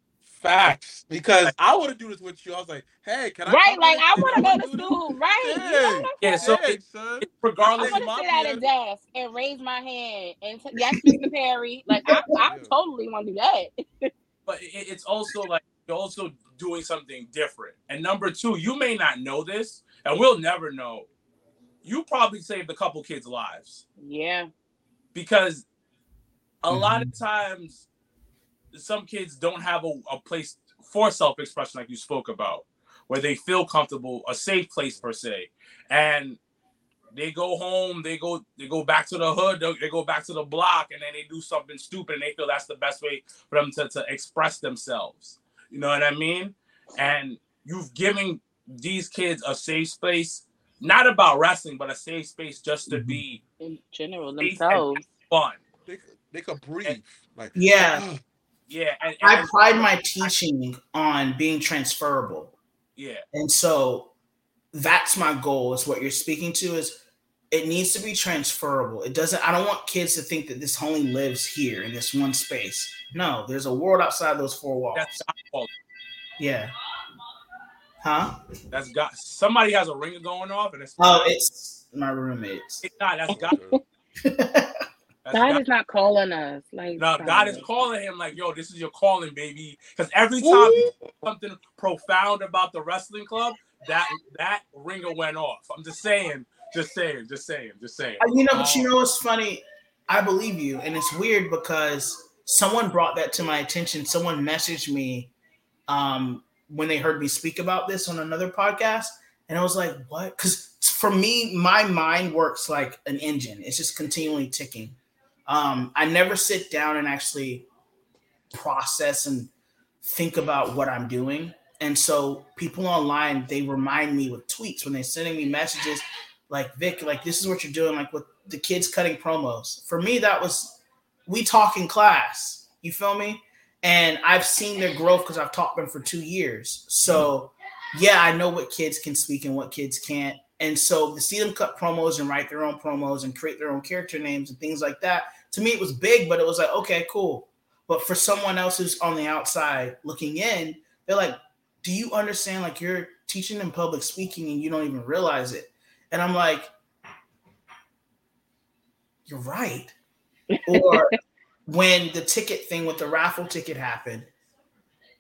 Facts. Because I want to do this with you. I was like, hey, can I? right like i want to go to school right you know Yeah, so Hey, it- son. it's I regardless. want my to sit at a man. desk and raise my hand and t- yes, Mr. Perry. Like I, I totally want to do that. but it, it's also like you're also doing something different. And number two, you may not know this, and we'll never know. You probably saved a couple kids' lives Yeah, because a lot of mm-hmm. times some kids don't have a, a place for self-expression like you spoke about where they feel comfortable a safe place per se and they go home they go they go back to the hood they- they go back to the block and then they do something stupid and they feel that's the best way for them to, to express themselves you know what i mean and you've given these kids a safe space not about wrestling but a safe space just to Mhm. be in general themselves. fun They, could- they could breathe. Like Yeah, yeah and, I pride my teaching on being transferable. yeah And so that's my goal is what you're speaking to is it needs to be transferable. It doesn't I don't want kids to think that this only lives here in this one space. No, there's a world outside those four walls. that's God's fault. Yeah. Huh? That's God. Somebody has a ringer going off, and it's Oh, it's my roommates. it's not. That's God. That's God God. is not calling us. Like No, stop God is calling him like, "Yo, this is your calling, baby." Because every time he something profound about the wrestling club, that that ringer went off. I'm just saying, just saying, just saying, just saying. Uh, You know, but you Um, know what's funny? I believe you, and it's weird because someone brought that to my attention. Someone messaged me um, when they heard me speak about this on another podcast, and I was like, "What?" Because for me, my mind works like an engine; it's just continually ticking. Um, I never sit down and actually process and think about what I'm doing. And so people online, they remind me with tweets when they're sending me messages like Vic, like this is what you're doing, like with the kids cutting promos. For me, that was we talk in class. You feel me? And I've seen their growth because I've taught them for two years. So yeah, I know what kids can speak and what kids can't. And so to see them cut promos and write their own promos and create their own character names and things like that, to me it was big, but it was like, okay, cool. But for someone else who's on the outside looking in, they're like, do you understand? Like you're teaching them public speaking and you don't even realize it. And I'm like, you're right. Or when the ticket thing with the raffle ticket happened,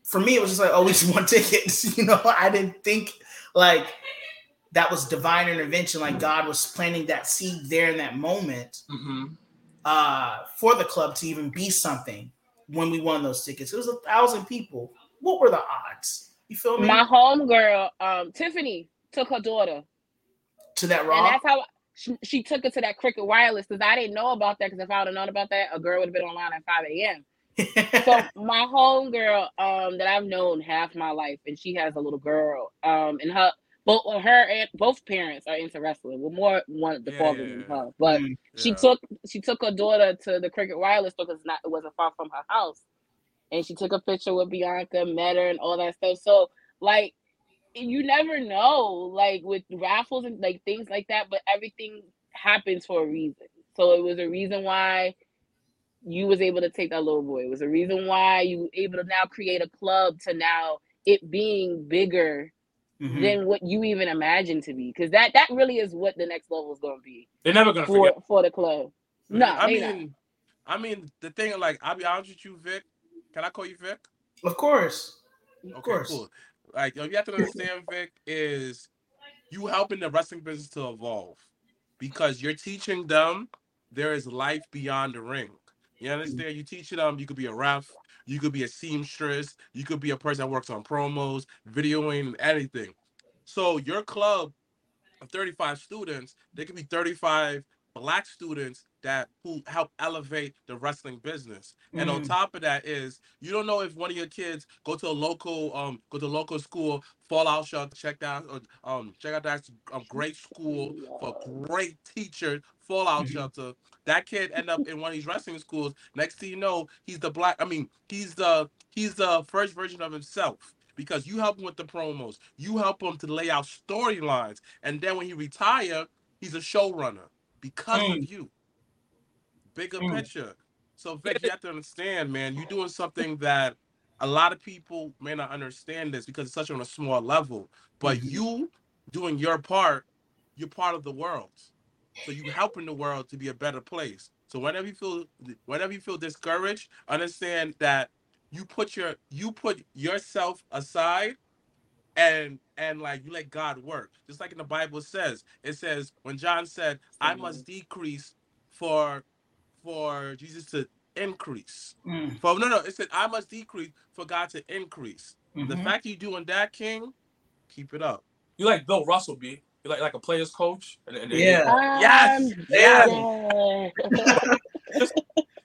for me, it was just like, oh, we just want tickets. You know, I didn't think like that was divine intervention. Like God was planting that seed there in that moment mhm. uh, for the club to even be something when we won those tickets. It was a thousand people. What were the odds? You feel me? My homegirl, um, Tiffany, took her daughter, to that and that's how she, she took it to that Cricket Wireless because I didn't know about that. Because if I would have known about that, a girl would have been online at five a.m. so my homegirl um that I've known half my life, and she has a little girl. Um, and her both her and both parents are into wrestling. Well, more one the Yeah, father yeah, than her, but Mm. she took she took her daughter to the Cricket Wireless because not it wasn't far from her house, and she took a picture with Bianca, met her, and all that stuff. So like, you never know, like with raffles and like things like that, but everything happens for a reason. So it was a reason why you was able to take that little boy. It was a reason why you were able to now create a club to now it being bigger Mhm. than what you even imagined to be. Because that that really is what the next level is going to be They're never gonna for forget. for the club. No, I they not. mean, I mean, the thing, like, I'll be honest with you, Vic. Can I call you Vic? Of course. Of Okay, course. cool. Like, you have to understand, Vic, is you helping the wrestling business to evolve because you're teaching them there is life beyond the ring. You understand? You teaching them you could be a ref, you could be a seamstress, you could be a person that works on promos, videoing, and anything. So your club of 35 students, there could be 35 black students that who help elevate the wrestling business. And on Mhm. top of that is you don't know if one of your kids go to a local um go to a local school, Fallout Shelter, check that or um check out that um, great school for great teacher, Fallout Mhm. Shelter. That kid end up in one of these wrestling schools. Next thing you know, he's the black. I mean, he's the he's the first version of himself because you help him with the promos. You help him to lay out storylines, and then when he retire, he's a showrunner because Mm. of you. Bigger Mm. picture. So Vic, you have to understand, man. You're doing something that a lot of people may not understand this because it's such on a small level. But Mhm. you doing your part, you're part of the world. So you're helping the world to be a better place. So whenever you feel whenever you feel discouraged, understand that you put your you put yourself aside and and like you let God work. Just like in the Bible says, it says when John said, I must decrease for for Jesus to increase. Mm. For no no, it said I must decrease for God to increase. The Mhm. fact you doing that, King, keep it up. You like Bill Russell, B. You like like a player's coach. And, and- and- Yeah. Yes, Um, yes. yeah. So,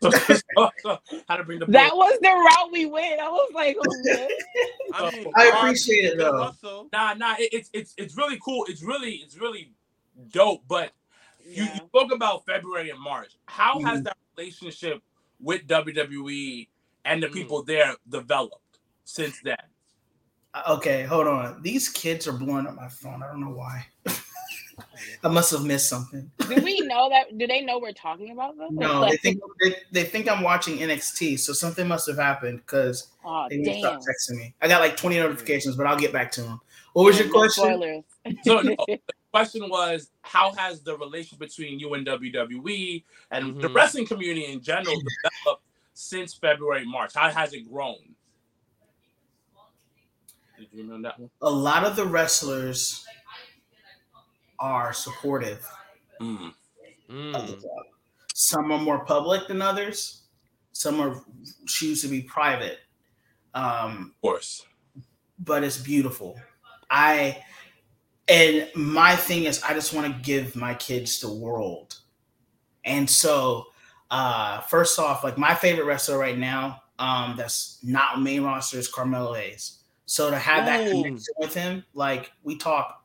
so- so, how to bring the that was the route we went. I was like, oh, man. I mean, I appreciate it, though. Russell. Nah, nah. It, it's it's it's really cool. It's really it's really dope. But you, Yeah. you spoke about February and March. How has Mhm. that relationship with WWE and the Mm. people there developed since then? Okay, hold on. These kids are blowing up my phone. I don't know why. I must have missed something. Do we know that? Do they know we're talking about them? No, they think they, they think I'm watching NXT, so something must have happened because Oh, they didn't stop texting me. I got like 20 notifications, but I'll get back to them. What was your question? So no, the question was, how has the relationship between you and WWE and the Mhm. wrestling community in general developed since February, March? How has it grown? Did you remember that one? A lot of the wrestlers are supportive Mm. of the Mm. club. Some are more public than others. Some are choose to be private. Um, Of course. but it's beautiful. I and my thing is I just want to give my kids the world. And so uh first off, like my favorite wrestler right now, um, that's not main roster is Carmelo Hayes. So to have that connection with him, like we talk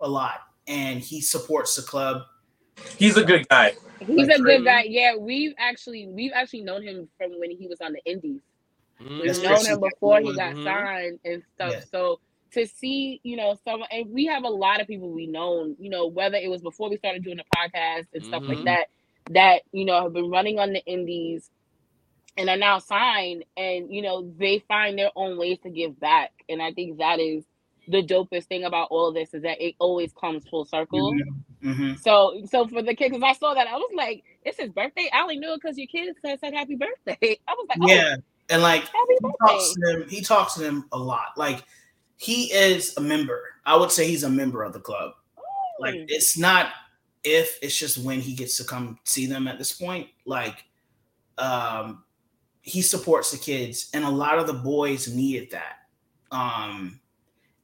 a lot and he supports the club. He's a good guy. He's Like a good Creighton? guy. Yeah, we've actually we've actually known him from when he was on the Indies. Mm. We've known him before he Campbell. got Mhm. signed and stuff. Yeah. So to see, you know, some and we have a lot of people we known, you know, whether it was before we started doing the podcast and stuff like Mhm. that, that, you know, have been running on the indies and are now signed and you know, they find their own ways to give back. And I think that is the dopest thing about all of this is that it always comes full circle. hmm So, so for the kid, because I saw that, I was like, "It's his birthday." I only knew it because your kid said, said "Happy Birthday." I was like, "Oh, Yeah. And like he talks to them. He talks to them a lot. Like he is a member. I would say he's a member of the club. Like Mm. it's not if it's just when he gets to come see them at this point. Like um he supports the kids and a lot of the boys needed that. Um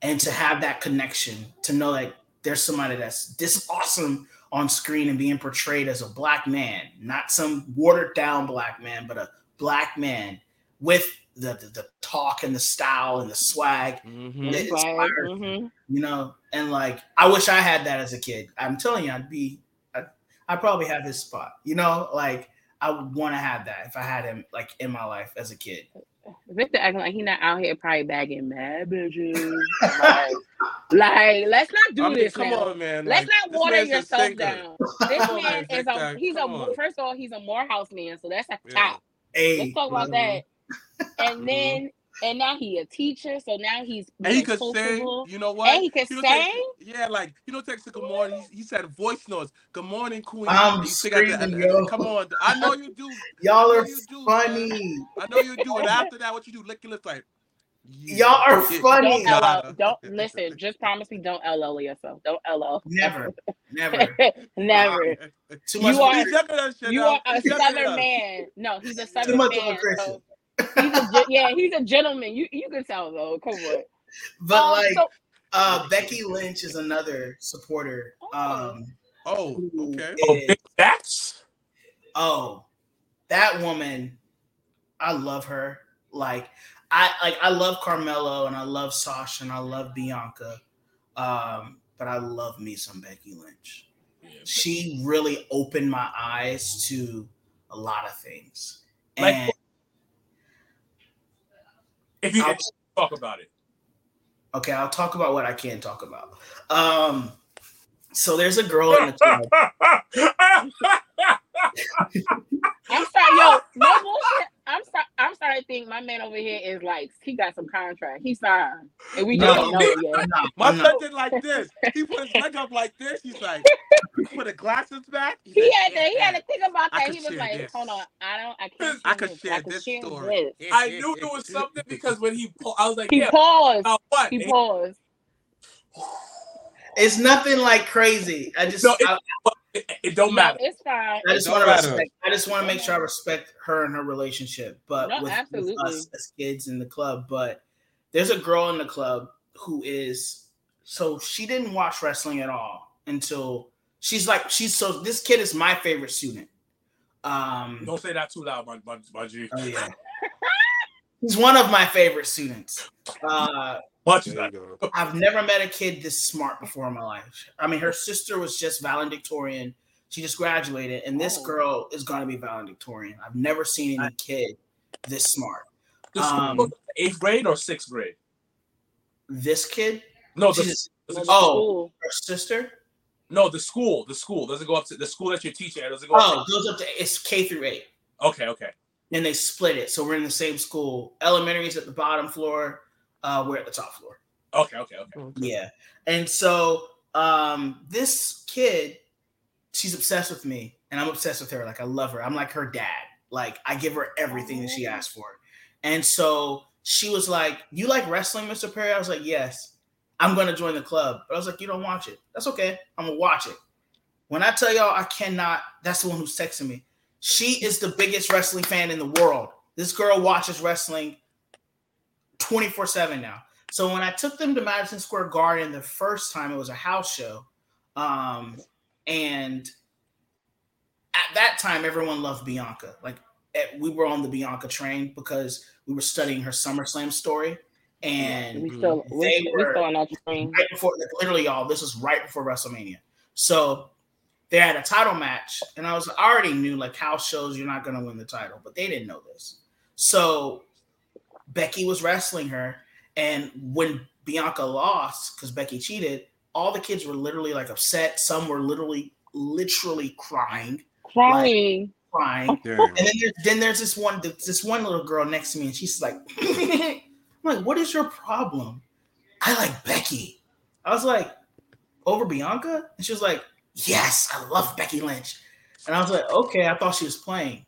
and to have that connection, to know like there's somebody that's this awesome on screen and being portrayed as a black man, not some watered down black man, but a black man with the, the, the talk and the style and the swag. Mhm. It Right. inspires Mhm. you know and like i wish i had that as a kid i'm telling you i'd be i'd, I'd probably have his spot you know like i would want to have that if i had him like in my life as a kid Victor acting like he not out here probably bagging mad bitches. like, like, let's not do I mean, this come now. on, man. Let's like, not water yourself down. This Come on, man is a Victor, he's a on. first of all he's a Morehouse man, so that's a Yeah. top. hey Let's talk about mhm. that. And Mhm. then and now he a teacher, so now he's And he being could sing. sociable. You know what? And he could don't text- sing? yeah, like you know, text good morning. He, he said voice notes. Good morning, Queen. I'm You sing the- screaming, and- and- yo. Come on, I know you do. y'all are you do, funny man. I know you do. And after that, what you do? Lick your lips like. yeah, Y'all are funny. Don't gotta. LL, don't listen. Just promise me, don't LL yourself. Don't LL. never never Never. too You much are- He's younger than shit You now. are a He's younger than southern man. No, he's a too southern much of a man. Christian So he's a yeah, he's a gentleman. You you can tell though. Come on. but Um, like so- uh becky lynch is another supporter um Oh, okay. Oh, is- big facts. oh that woman i love her like i like i love carmelo and i love sasha and i love bianca um but i love me some becky lynch she really opened my eyes to a lot of things Like and If you I'll- can talk about it. okay i'll talk about what i can talk about um so there's a girl in the club I'm sorry, yo, no bullshit. I'm sorry. I'm starting to think my man over here is like he got some contract. He signed, and we just No, don't know it yet. I'm My I'm son did like this. He put his leg up like this. He's like, he put the glasses back. He's He like, had to. He had "Yeah, to think about that. He was like, this. "Hold on, I don't. I can't. I could this. share I could this share story. this." I knew it was something because when he, pa- I was like, He yeah, paused. about what? He And paused. it's nothing like crazy i just No, it- I, It, it don't No, matter. it's fine. I just want to respect. I just want to make sure I respect her and her relationship, but No, with, with absolutely. us as kids in the club. But there's a girl in the club who is so she didn't watch wrestling at all until she's like she's so this kid is my favorite student. Um, Don't say that too loud, my, my, my G. oh yeah, he's one of my favorite students. Uh, Much There that. I've never met a kid this smart before in my life. I mean, her sister was just valedictorian. She just graduated, and this Oh. girl is going to be valedictorian. I've never seen any kid this smart. The school Um, eighth grade or sixth grade? This kid, No, she the, just- the Oh. school. her sister, no, the school. The school doesn't go up to the school that you're teaching at. Doesn't go oh, up. goes up to it's K through eight. Okay, okay. Then they split it, so we're in the same school. Elementary is at the bottom floor. Uh, we're at the top floor. Okay, okay, okay. Okay. Yeah. And so um this kid, she's obsessed with me and I'm obsessed with her. Like I love her. I'm like her dad. Like I give her everything that she asked for. And so she was like, You like wrestling, Mr. Perry? I was like, Yes. I'm gonna join the club. But I was like, You don't watch it. That's okay. I'm gonna watch it. When I tell y'all I cannot, that's the one who's texting me. She is the biggest wrestling fan in the world. This girl watches wrestling 24-7 now. So when I took them to Madison Square Garden the first time, it was a house show. Um, and at that time, everyone loved Bianca. Like eh, we were on the Bianca train because we were studying her SummerSlam story. And we still they we were- still on that train. right before, like, literally, y'all, this was right before WrestleMania. So they had a title match, and I was I already knew like house shows you're not gonna win the title, but they didn't know this. So Becky was wrestling her, and when Bianca lost because Becky cheated, all the kids were literally like upset. Some were literally, literally crying, Crying. crying. Damn. And then there's then there's this one this one little girl next to me, and she's like, I'm like, what is your problem? I like Becky. I was like, over Bianca? And she was like, Yes, I love Becky Lynch. And I was like, okay, I thought she was playing.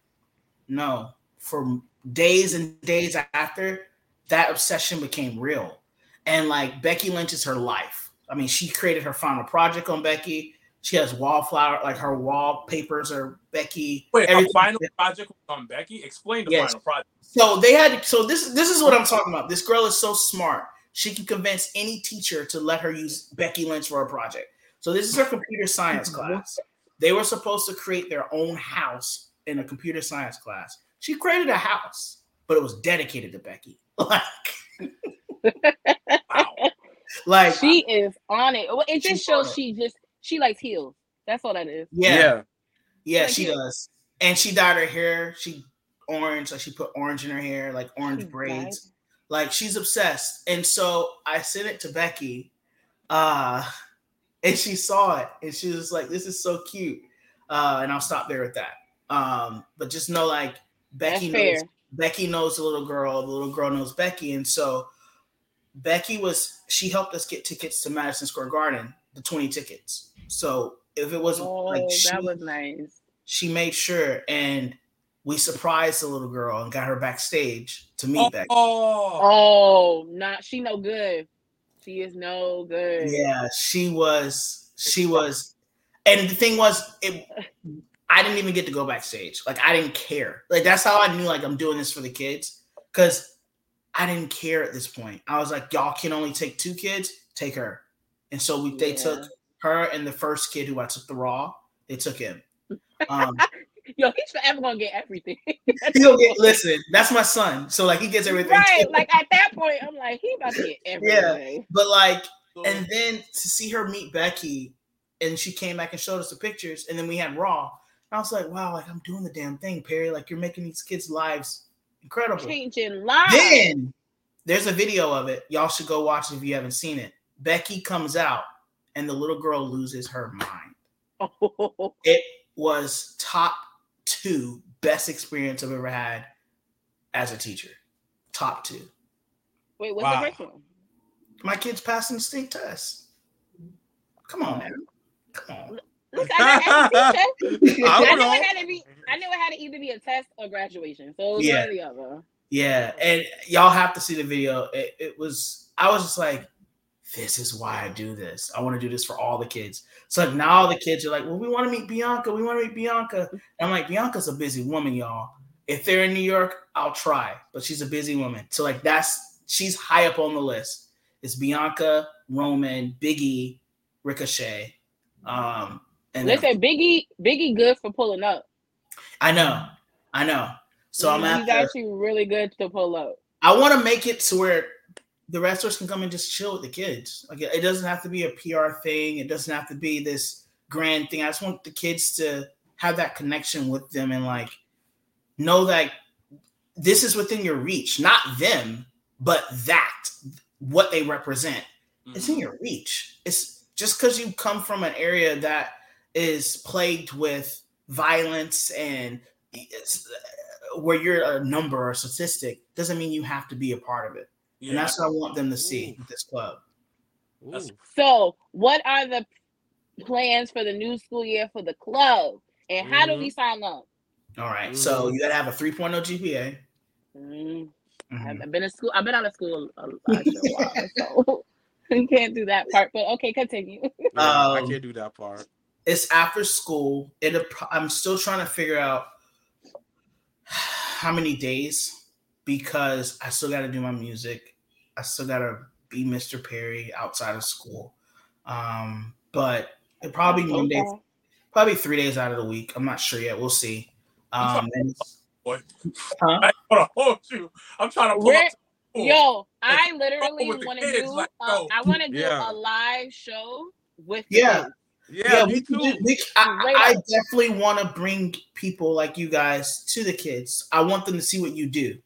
No, for days and days after, that obsession became real. And like Becky Lynch is her life. I mean, she created her final project on Becky. She has wallflower, like her wallpapers are Becky. Wait, our Everything- final project on Becky. Explain the Yes. final project. So they had so this this is what I'm talking about. This girl is so smart. She can convince any teacher to let her use Becky Lynch for a project. So this is her computer science class. They were supposed to create their own house in a computer science class. She created a house. but it was dedicated to Becky. Like, Wow. like she is on it. Well, It just shows it. she just she likes heels. That's all that is. yeah, yeah, Like she it. does. And she dyed her hair. She orange, like she put orange in her hair, like orange She braids. Like she's obsessed. And so I sent it to Becky, uh, and she saw it, and she was like, "This is so cute." Uh, and I'll stop there with that. Um, but just know, like Becky That's fair. knows Becky knows the little girl. The little girl knows Becky, and so Becky was she helped us get tickets to Madison Square Garden, the twenty tickets. So if it wasn't Oh, like she, that was nice. she made sure, and we surprised the little girl and got her backstage to meet Becky. Oh, Oh, not she no good. She is no good. Yeah, she was. She was, and the thing was, it. I didn't even get to go backstage. Like I didn't care. Like that's how I knew. Like I'm doing this for the kids because I didn't care at this point. I was like, y'all can only take two kids. Take her. And so we they Yeah. took her and the first kid who I took the raw. They took him. Um, Yo, he's forever gonna get everything. he'll get. Listen, that's my son. So like he gets everything. right. too. Like at that point, I'm like, he about to get everything. Yeah, but like So- and then to see her meet Becky, and she came back and showed us the pictures, and then we had Raw. I was like, wow, like I'm doing the damn thing, Perry. Like you're making these kids' lives incredible. Changing lives. Then there's a video of it. Y'all should go watch it if you haven't seen it. Becky comes out, and the little girl loses her mind. Oh, It was top two best experience I've ever had as a teacher. Top two. wait, what's Wow. the first one? My kids passing the state test. Come on, man. Come on. Look, I got SAT test. I I knew know. it had to be. I knew it had to either be a test or graduation. So it was Yeah. one or the other. Yeah, and y'all have to see the video. It, it was I was just like, this is why I do this. I want to do this for all the kids. So like now the kids are like, well, we want to meet Bianca. We want to meet Bianca. And I'm like, Bianca's a busy woman, y'all. If they're in New York, I'll try, but she's a busy woman. So like that's she's high up on the list. It's Bianca, Roman, Biggie, Ricochet. Um, and Listen, Biggie, Biggie, good for pulling up. I know, I know. So I'm he's actually really good to pull up. I want to make it to where the wrestlers can come and just chill with the kids. Like it doesn't have to be a PR thing. It doesn't have to be this grand thing. I just want the kids to have that connection with them and like know that this is within your reach, not them, but that what they represent. It's in mm-hmm. your reach. It's just because you come from an area that is plagued with violence and uh, where you're a number or a statistic doesn't mean you have to be a part of it. And that's what I want them to see with this club. Ooh. So, what are the plans for the new school year for the club, and how do Mm-hmm. we sign up? All right. So Mhm. you gotta have a 3.0 GPA. Mm, Mhm. I've been in school. I've been out of school a, a, a while, so we can't do that part. But okay, continue. Yeah, I Um, can't do that part. It's after school. It. I'm still trying to figure out how many days because I still got to do my music. I still got to be Mr. Perry outside of school. Um, but it probably one day, Okay. probably three days out of the week. I'm not sure yet. We'll see. Um, and Boy. Huh? I want to hold you. I'm trying to pull Where- up. to- Yo, I literally want to do. like, uh. I want to do Yeah. a live show with. the Yeah. kids. Yeah, we me too. do- we- I, I definitely want to bring people like you guys to the kids. I want them to see what you do.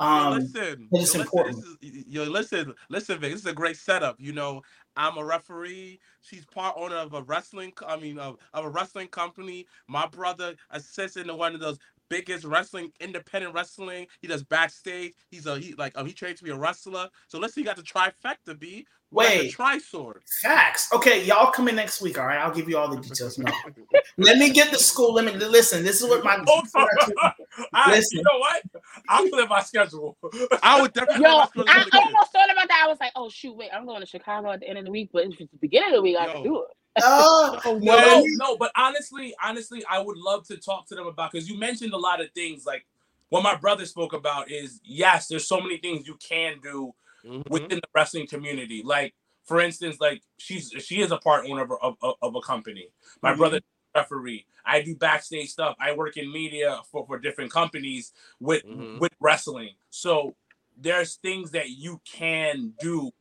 Yo, Um, listen, it's yo, listen, important. This is, yo, listen, listen, Vic. This is a great setup. You know, I'm a referee. She's part owner of a wrestling. I mean, of, of a wrestling company. My brother assists in one of those biggest wrestling, independent wrestling. He does backstage. He's a he like um, he trained to be a wrestler. So let's see, you got the trifecta. B. We got the Wait. tri sword. facts. Okay, y'all come in next week. All right, I'll give you all the details. No, let me get the school. Let me listen. This is what my Hold on. I, Listen. you know what? I'll clear my schedule. I would definitely. Yo, watch I almost thought about that. I was like, oh shoot, wait, I'm going to Chicago at the end of the week, but if it's the beginning of the week, I can Yo. do it. Oh, no, No, no, but honestly, honestly, I would love to talk to them about because you mentioned a lot of things. Like what my brother spoke about is yes, there's so many things you can do Mhm. within the wrestling community. Like for instance, like she's she is a part owner of, of, of a company. My Mhm. brother referee. I do backstage stuff. I work in media for, for different companies with Mhm. with wrestling. So there's things that you can do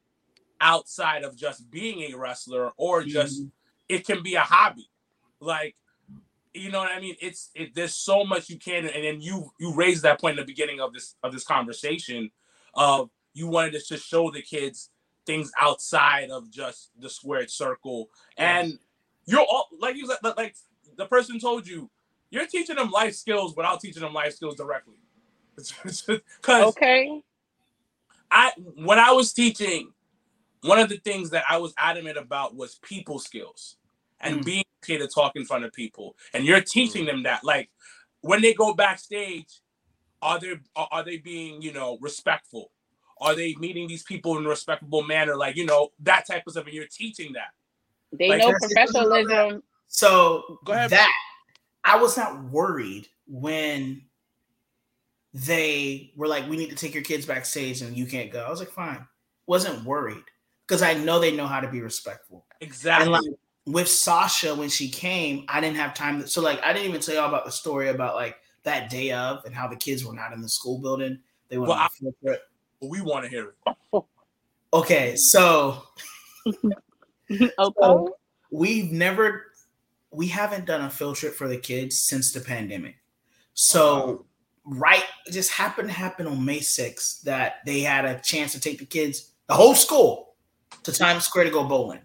outside of just being a wrestler or just it can be a hobby. Like you know what I mean? It's it, there's so much you can and then you you raised that point in the beginning of this of this conversation of you wanted us to show the kids things outside of just the squared circle and you're all like you said like- the person told you you're teaching them life skills without teaching them life skills directly Okay. I when I was teaching, one of the things that I was adamant about was people skills and Mm. being okay to talk in front of people. And you're teaching them that. Like when they go backstage, are they are are they being, you know, respectful? Are they meeting these people in a respectable manner? Like, you know, that type of stuff. And you're teaching that. They Like, know professionalism. So Go ahead. that I was not worried when they were like, "We need to take your kids backstage and you can't go." I was like, "Fine." Wasn't worried because I know they know how to be respectful. Exactly. And like with Sasha when she came, I didn't have time. To, so like I didn't even tell y'all about the story about like that day of and how the kids were not in the school building. They went Well, on I- a field trip. we want to hear it. Okay, so okay. we've never we haven't done a field trip for the kids since the pandemic. So uh-huh. right it just happened to happen on May 6th that they had a chance to take the kids, the whole school, to Times Square to go bowling.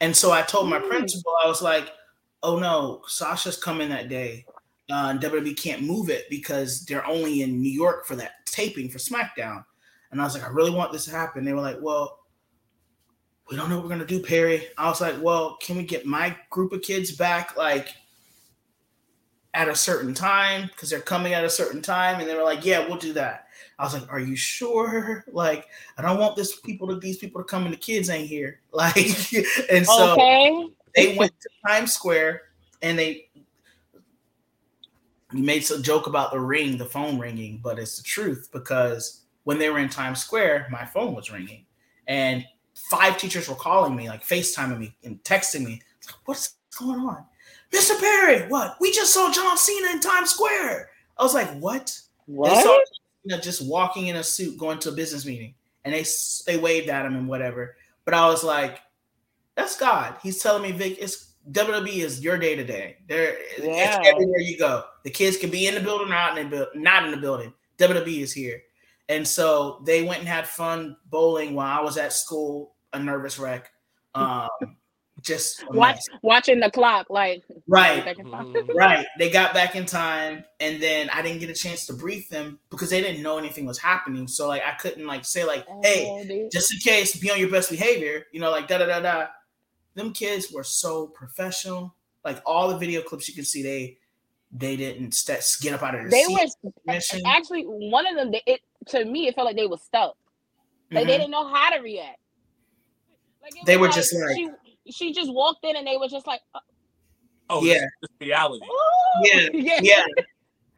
And so I told my Mm. principal, I was like, oh no, Sasha's coming that day. Uh, WWE can't move it because they're only in New York for that taping for SmackDown. And I was like, I really want this to happen. They were like, well, we don't know what we're gonna do, Perry. I was like, well, can we get my group of kids back like at a certain time because they're coming at a certain time? And they were like, yeah, we'll do that. I was like, are you sure? Like, I don't want this people to these people to come and the kids ain't here. Like, and so okay. they went to Times Square and they made some joke about the ring, the phone ringing, but it's the truth because when they were in Times Square, my phone was ringing, and five teachers were calling me, like FaceTiming me and texting me. Like, what's going on, Mr. Perry? What? We just saw John Cena in Times Square. I was like, what? What? You know, just walking in a suit going to a business meeting, and they they waved at him and whatever. But I was like, that's God. He's telling me, Vic, it's WWE is your day to day. There, Yeah. it's everywhere you go. The kids can be in the building or not in the not in the building. WWE is here, and so they went and had fun bowling while I was at school, a nervous wreck. Um, just Watch, watching the clock, like right. Mhm. Right. They got back in time and then I didn't get a chance to brief them because they didn't know anything was happening. So like I couldn't like say like, hey, Oh, dude. just in case, be on your best behavior, you know, like da da da da. Them kids were so professional. Like all the video clips you can see, they they didn't st- get up out of their they seat. were mission. actually one of them. they- It to me, it felt like they were stuck. Like they Mhm. didn't know how to react. Like They was were just like- she, she just walked in and they were just like, uh, Oh, Yeah. yeah. This, this reality. "Ooh." Yeah, yeah, yeah.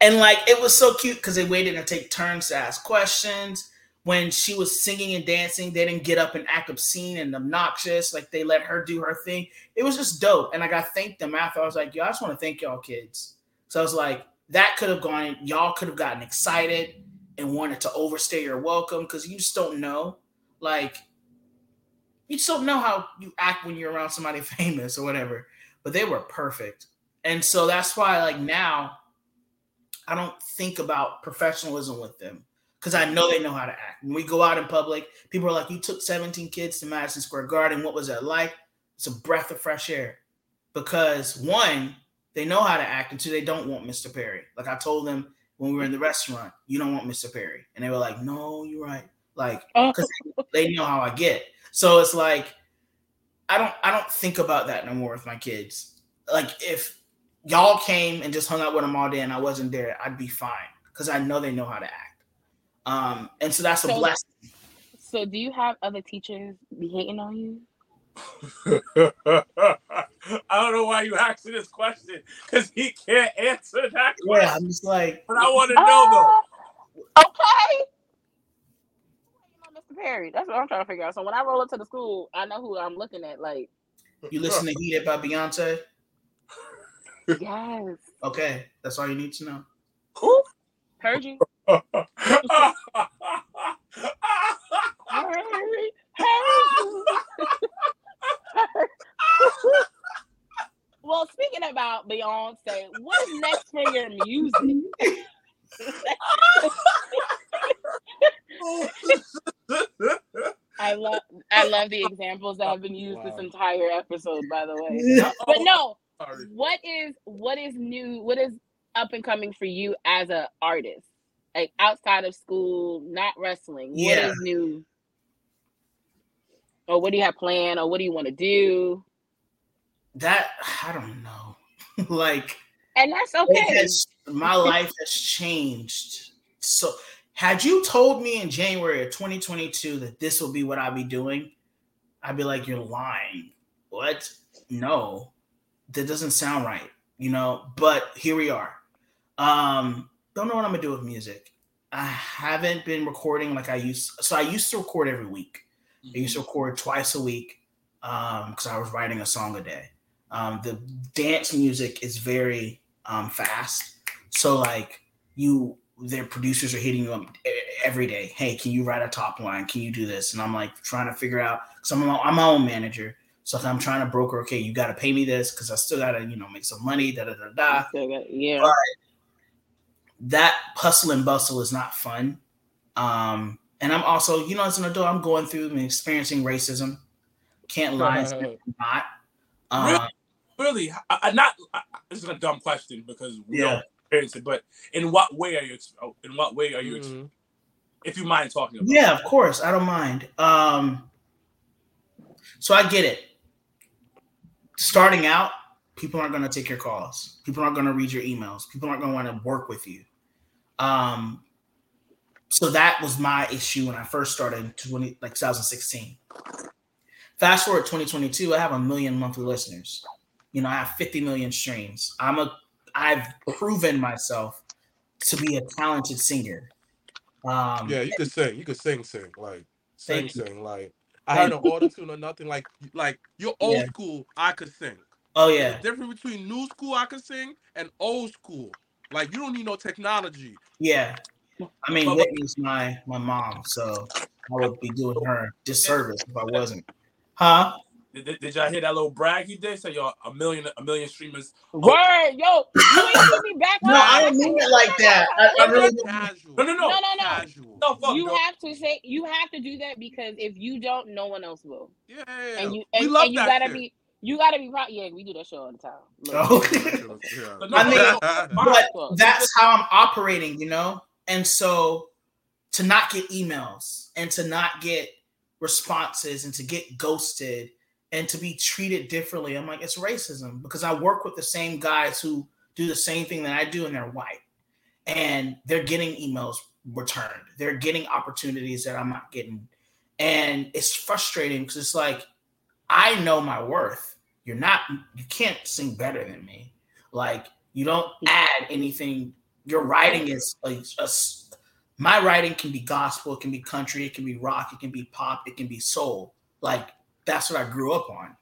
And like it was so cute because they waited to take turns to ask questions. When she was singing and dancing, they didn't get up and act obscene and obnoxious. Like they let her do her thing. It was just dope. And like I thanked them after. I was like, yo, I just want to thank y'all kids. So I was like, that could have gone, y'all could have gotten excited and wanted to overstay your welcome because you just don't know. Like, you just don't know how you act when you're around somebody famous or whatever. But they were perfect. And so that's why, like, now I don't think about professionalism with them because I know they know how to act. When we go out in public, people are like, You took 17 kids to Madison Square Garden. What was that like? It's a breath of fresh air because one, they know how to act, and two, they don't want Mr. Perry. Like I told them when we were in the restaurant, you don't want Mr. Perry. And they were like, No, you're right. Like, Oh. because they know how I get. So it's like, I don't I don't think about that no more with my kids. Like if y'all came and just hung out with them all day and I wasn't there, I'd be fine because I know they know how to act. Um, and so that's a So- blessing. So do you have other teachers be hating on you? I don't know why you asked this question because he can't answer that Yeah, question. I'm just like, But I want to know though. Uh, okay. Mr. Perry. That's what I'm trying to figure out. So when I roll into the school, I know who I'm looking at. Like, you listen to Heated by Beyonce. Yes. Okay, that's all you need to know. Ooh, heard you. Heard, heard well, speaking about Beyonce, what's next for your music? I love I love the examples that have been used Wow. this entire episode, by the way. But no, Sorry. what is what is new? What is up and coming for you as an artist? Like outside of school, not wrestling. What Yeah. is new? Or what do you have planned? Or what do you want to do? That I don't know. like And that's okay. has, my life has changed. So had you told me in January of 2022 that this will be what I'd be doing, I'd be like, you're lying. What? No, that doesn't sound right, you know. But here we are. Um, don't know what I'm gonna do with music. I haven't been recording like I used. So I used to record every week. I used to record twice a week because I was writing a song a day. Um, the dance music is very um, fast, so like you, their producers are hitting you up every day. Hey, can you write a top line? Can you do this? And I'm like trying to figure out because I'm, my- I'm my own manager, so I'm trying to broker. Okay, you got to pay me this because I still got to you know make some money. Da da da da So, yeah. that hustle and bustle is not fun. Um, and I'm also, you know, as an adult, I'm going through and experiencing racism. Can't lie, it's not. Um, really, I, I not. I, this is a dumb question because we Yeah. don't experience it. But in what way are you? oh, In what way are you? ex- Mhm. If you mind talking about. yeah, of course, I don't mind. Um, so I get it. Starting out, people aren't going to take your calls. People aren't going to read your emails. People aren't going to want to work with you. Um, so that was my issue when I first started in 20, like 2016. Fast forward 2022, I have a million monthly listeners. You know, I have 50 million streams. I'm a I've proven myself to be a talented singer. Um, Yeah, you could sing. You could sing, sing like sing, you. sing. Like I had no auto tune or nothing. Like like you're old Yeah. school. I could sing. Oh yeah, a difference between new school I could sing and old school. Like you don't need no technology. yeah. I mean, Whitney's my my mom, so I would be doing her disservice if I wasn't. Huh? Did, did, did y'all hear that little brag he did? Say y'all a million a million streamers. Oh. Word, yo, you ain't see me back. No, I didn't mean it like that. I, I really. Casual. No, no, no, No, no, no. Casual. no. Fuck, You no. have to say you have to do that because if you don't, no one else will. Yeah, yeah, And you we and, love and you that gotta shit. be you gotta be proud. Yeah, we do that show all the time. Look. Oh. But no, I mean, but that's how I'm operating, you know? And so to not get emails and to not get responses and to get ghosted and to be treated differently, I'm like, it's racism because I work with the same guys who do the same thing that I do and they're white. And they're getting emails returned. They're getting opportunities that I'm not getting. And it's frustrating because it's like, I know my worth. You're not, you can't sing better than me. Like, you don't add anything. Your writing is like a my writing can be gospel, it can be country, it can be rock, it can be pop, it can be soul. Like that's what I grew up on.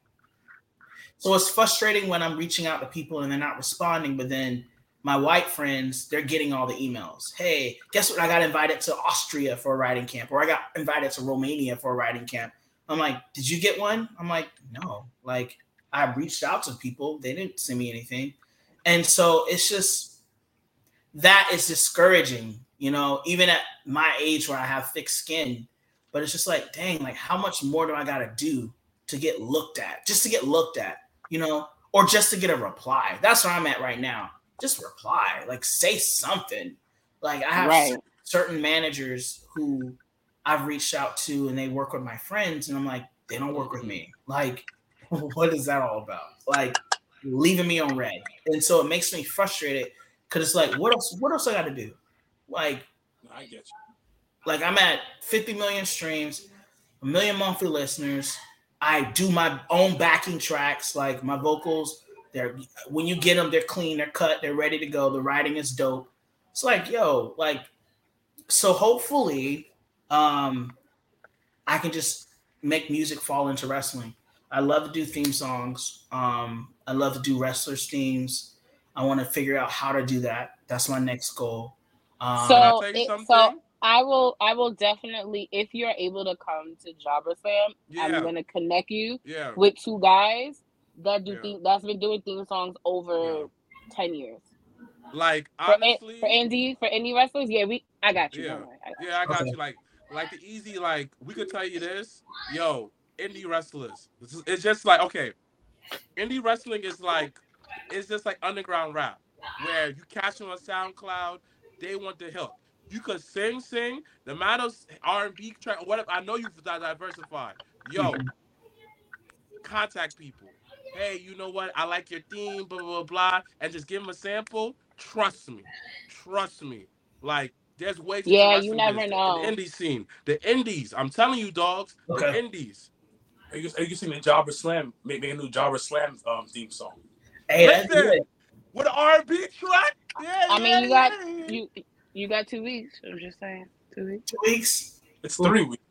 So it's frustrating when I'm reaching out to people and they're not responding, but then my white friends, they're getting all the emails. Hey, guess what? I got invited to Austria for a writing camp, or I got invited to Romania for a writing camp. I'm like, did you get one? I'm like, no. Like, I reached out to people, they didn't send me anything. And so it's just that is discouraging, you know, even at my age where I have thick skin. But it's just like, dang, like how much more do I gotta do to get looked at? Just to get looked at, you know, or just to get a reply. That's where I'm at right now. Just reply, like say something. Like I have Right. certain managers who I've reached out to and they work with my friends, and I'm like, they don't work with me. Like, what is that all about? Like leaving me on read. And so it makes me frustrated because it's like, what else? What else I got to do? Like, I get you. Like I'm at 50 million streams, a million monthly listeners. I do my own backing tracks, like my vocals. They're when you get them, they're clean, they're cut, they're ready to go. The writing is dope. It's like, yo, like, so hopefully, um, I can just make music fall into wrestling. I love to do theme songs. Um, I love to do wrestlers themes. I want to figure out how to do that. That's my next goal. Um, So- Can I tell you it- something? so- I will I will definitely if you're able to come to Jobber Slam, Yeah. I'm gonna connect you yeah. with two guys that do Yeah. theme, that's been doing theme songs over Yeah. ten years. Like For, an- honestly, for indie for indie wrestlers, yeah, we I got you. Yeah. Don't worry. I got you. Yeah, I got Okay. you. Like, like the easy, like we could tell you this, yo, indie wrestlers. It's just like okay, indie wrestling is like, it's just like underground rap, where you catch them on SoundCloud, they want the help. You could sing, sing. The amount of R and B track, whatever. I know you've diversified. Yo, contact people. Hey, you know what? I like your theme, blah blah blah, blah and just give them a sample. Trust me, trust me. Like there's ways. to Yeah, wrestling you never business. know. The indie scene, the indies. I'm telling you, dogs. The Okay. indies. Are you, are you seeing the Jobber Slam make, make a new Jobber Slam um, theme song? hey, that's good. With an R&B track. Yeah, I mean, yeah, you got yeah. you you got two weeks. I'm just saying, two weeks. Two weeks. It's three weeks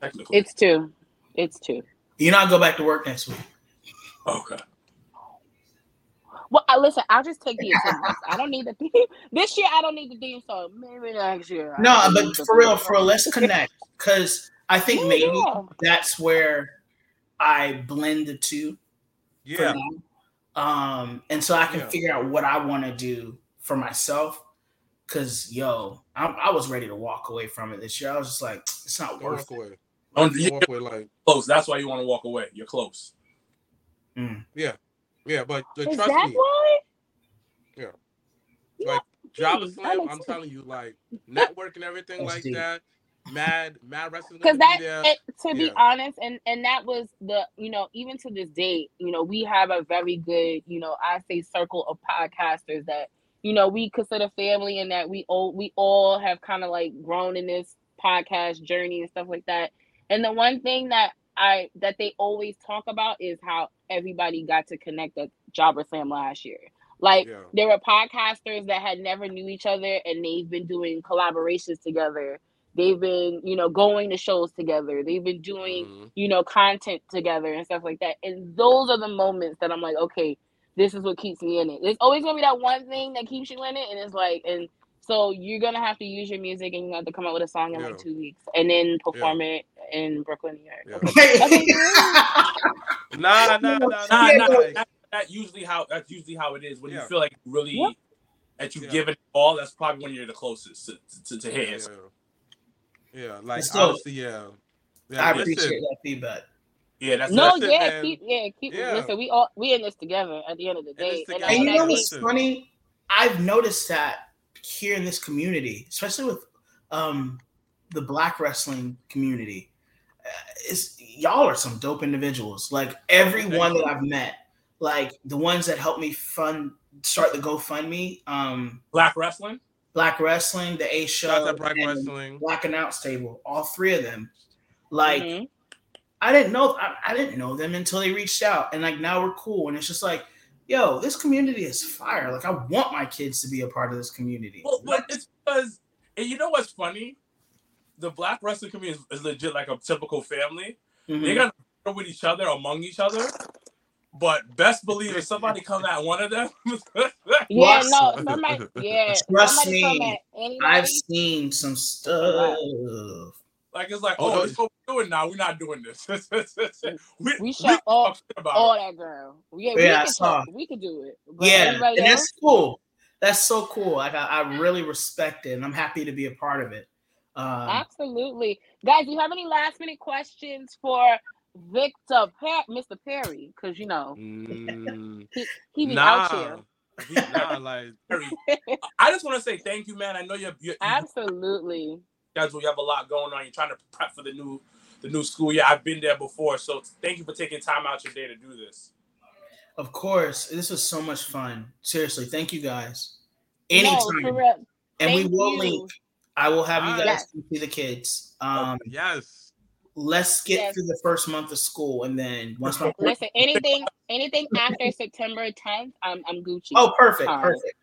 technically. It's two. It's two. You know, I go back to work next week. okay. Well, I, listen, I'll just take the attendance. I don't need the theme. This year, I don't need the theme song. Maybe next year. I No, but for real, for real, let's connect because I think Yeah, maybe yeah. that's where I blend the two. Yeah. Um, and so I can Yeah. figure out what I want to do for myself. Cause yo, I, I was ready to walk away from it this year. I was just like, it's not Don't worth walk it. away. Oh, Don't walk away like Close. That's why you want to walk away. You're close. yeah, yeah, but uh, Is trust that me, why? Yeah. Yeah, Like, Jobber hmm, that I'm sense. telling you, like network and everything like deep. that. Mad, mad wrestling. because gonna that be it, to be Yeah. honest and and that was the you know even to this date you know we have a very good you know i say circle of podcasters that you know we consider family and that we all we all have kind of like grown in this podcast journey and stuff like that. And the one thing that i that they always talk about is how everybody got to connect at jobber slam last year. Like Yeah. there were podcasters that had never knew each other and they've been doing collaborations together. They've been you know going to shows together. They've been doing Mhm. you know content together and stuff like that. And those are the moments that i'm like okay this is what keeps me in it there's always gonna be that one thing that keeps you in it and it's like and so you're gonna have to use your music and you have to come up with a song in Yeah. like two weeks and then perform it in brooklyn new york Yeah. Okay. That's Nah, nah, nah, nah. Nah, Yeah, nah, that, that's usually how that's usually how it is. When Yeah. you feel like really Yeah. that you've Yeah. given it all, that's probably when you're the closest to, to, to Yeah, hit. yeah. Yeah, like It's dope. honestly, yeah. yeah I appreciate that feedback. Yeah, that's no Listen, yeah man. keep yeah keep Yeah. listen we all we in this together at the end of the day and. I- And you and I know think- what's funny? I've noticed that here in this community, especially with um, the black wrestling community, uh, is y'all are some dope individuals. Like everyone that I've met, like the ones that helped me fund start the GoFundMe, um, Black wrestling. Black Wrestling, the A Show, Shout Black and Wrestling. Black Announce Table, all three of them. Like Mhm. I didn't know I, I didn't know them until they reached out and like now we're cool and it's just like yo this community is fire like I want my kids to be a part of this community Well, but it's because and you know what's funny? The black wrestling community is, is legit like a typical family. Mhm. They got to with each other among each other. But best believe if somebody come at one of them, yeah no somebody yeah Trust somebody come me, at I've seen some stuff like it's like, Oh, oh, no. this is what we're doing now. We're not doing this. we, We shut can all- talk shit about all that girl yeah, we Yeah, I can saw. talk, we could do it but yeah and else, that's cool that's so cool like I, I really respect it and I'm happy to be a part of it um, Absolutely. Guys, do you have any last minute questions for Victor per- Mr. Perry? Because you know, Mm, he be nah, out here. He- nah, like I just want to say thank you, man. I know you're, you're, Absolutely. Guys you have a lot going on. You're trying to prep for the new the new school year. I've been there before, so thank you for taking time out your day to do this. of course this was so much fun seriously thank you guys anytime for real. and we will you. link I will have you guys yes. see the kids um, yes. let's get Yes. through the first month of school and then once my Listen, anything anything after September 10th, I'm I'm Gucci. oh perfect Um, perfect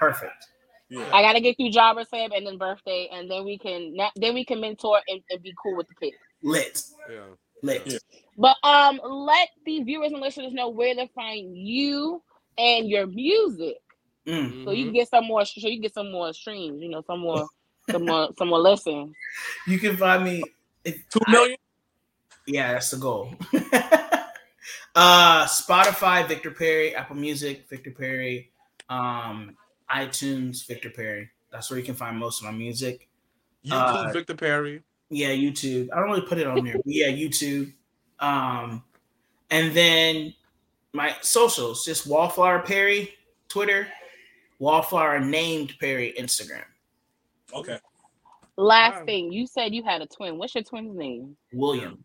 perfect Yeah. I gotta get through Jobber Slam and then birthday, and then we can then we can mentor and, and be cool with the kids. lit Yeah. lit Yeah. But um, let the viewers and listeners know where to find you and your music. Mm. so you can get some more. So you can get some more streams. You know, some more, some more, some more listens. You can find me. If, Two million. yeah, that's the goal. uh, Spotify, Victor Perry, Apple Music, Victor Perry, um, iTunes, Victor Perry. That's where you can find most of my music. YouTube, Uh, Victor Perry. Yeah, YouTube. I don't really put it on there, but yeah, YouTube. Um, and then my socials, just Wallflower Perry, Twitter, Wallflower named Perry, Instagram. Okay. Last Wow. thing, you said you had a twin. What's your twin's name? William.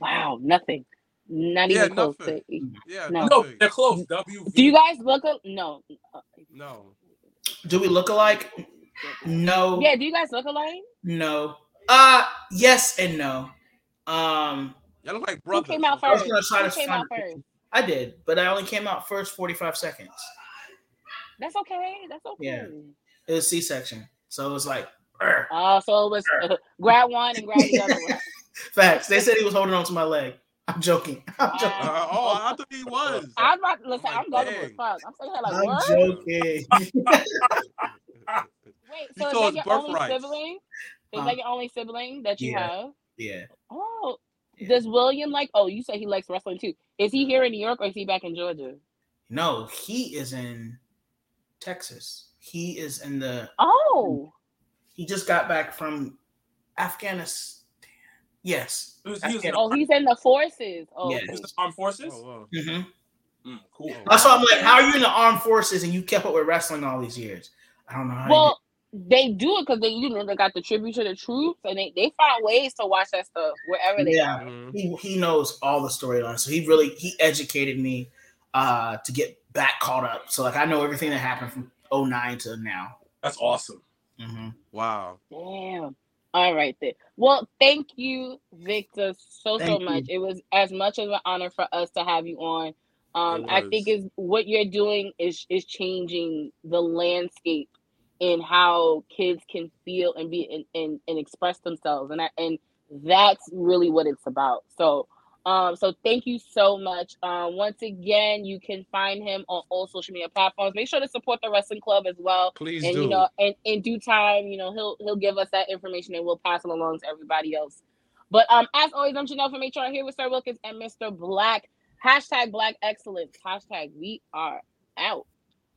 Wow, nothing. Not Yeah, even close. To, Yeah, No. No, they're close. W. do you guys look? A, no. Uh, No. Do we look alike? No. Yeah. Do you guys look alike? No. Uh yes and no. Um Y'all look like Who brothers. came out I was first? gonna try Who to came out first? I did, but I only came out first 45 seconds. That's okay. That's okay. Yeah. It was C section. So it was like "Arr." Oh, so it was uh, grab one and grab the other one. facts. They said he was holding on to my leg. I'm joking. I'm joking. Uh, oh, I thought he was. I'm about listen. I'm I'm like, gullible as fuck. I'm sitting here like, I'm what? joking. Wait, You so is that your only birthright. sibling? Is Huh? that your only sibling that you Yeah. have? yeah. Oh, Yeah. does William like? Oh, you said he likes wrestling too. Is he here in New York or is he back in Georgia? No, he is in Texas. He is in the Oh, he just got back from Afghanistan. Yes. He was, he was oh, he's in the forces. Oh, Yeah. he in the armed forces. Oh, wow. hmm Mm, cool. That's why I'm like, how are you in the armed forces and you kept up with wrestling all these years? I don't know how. you well, they do it because they, you know, they got the tribute to the troops, and they they find ways to watch that stuff wherever they Yeah. are. Mhm. he he knows all the storylines. So he really he educated me uh to get back caught up. So like I know everything that happened from 09 to now. That's awesome. hmm Wow. Damn. All right then. Well, thank you, Victor, so so Thank you. much. It was as much of an honor for us to have you on. Um, I think is what you're doing is is changing the landscape in how kids can feel and be and, and, and express themselves, and I, and that's really what it's about. So. Um, so thank you so much. Um, once again, you can find him on all social media platforms. Make sure to support the wrestling club as well Please and do. you know, and in due time, you know, he'll he'll give us that information and we'll pass it along to everybody else. But um, as always, I'm Janelle from HR here with Sir Wilkins and Mr. Black. Hashtag Black Excellence. Hashtag we are out.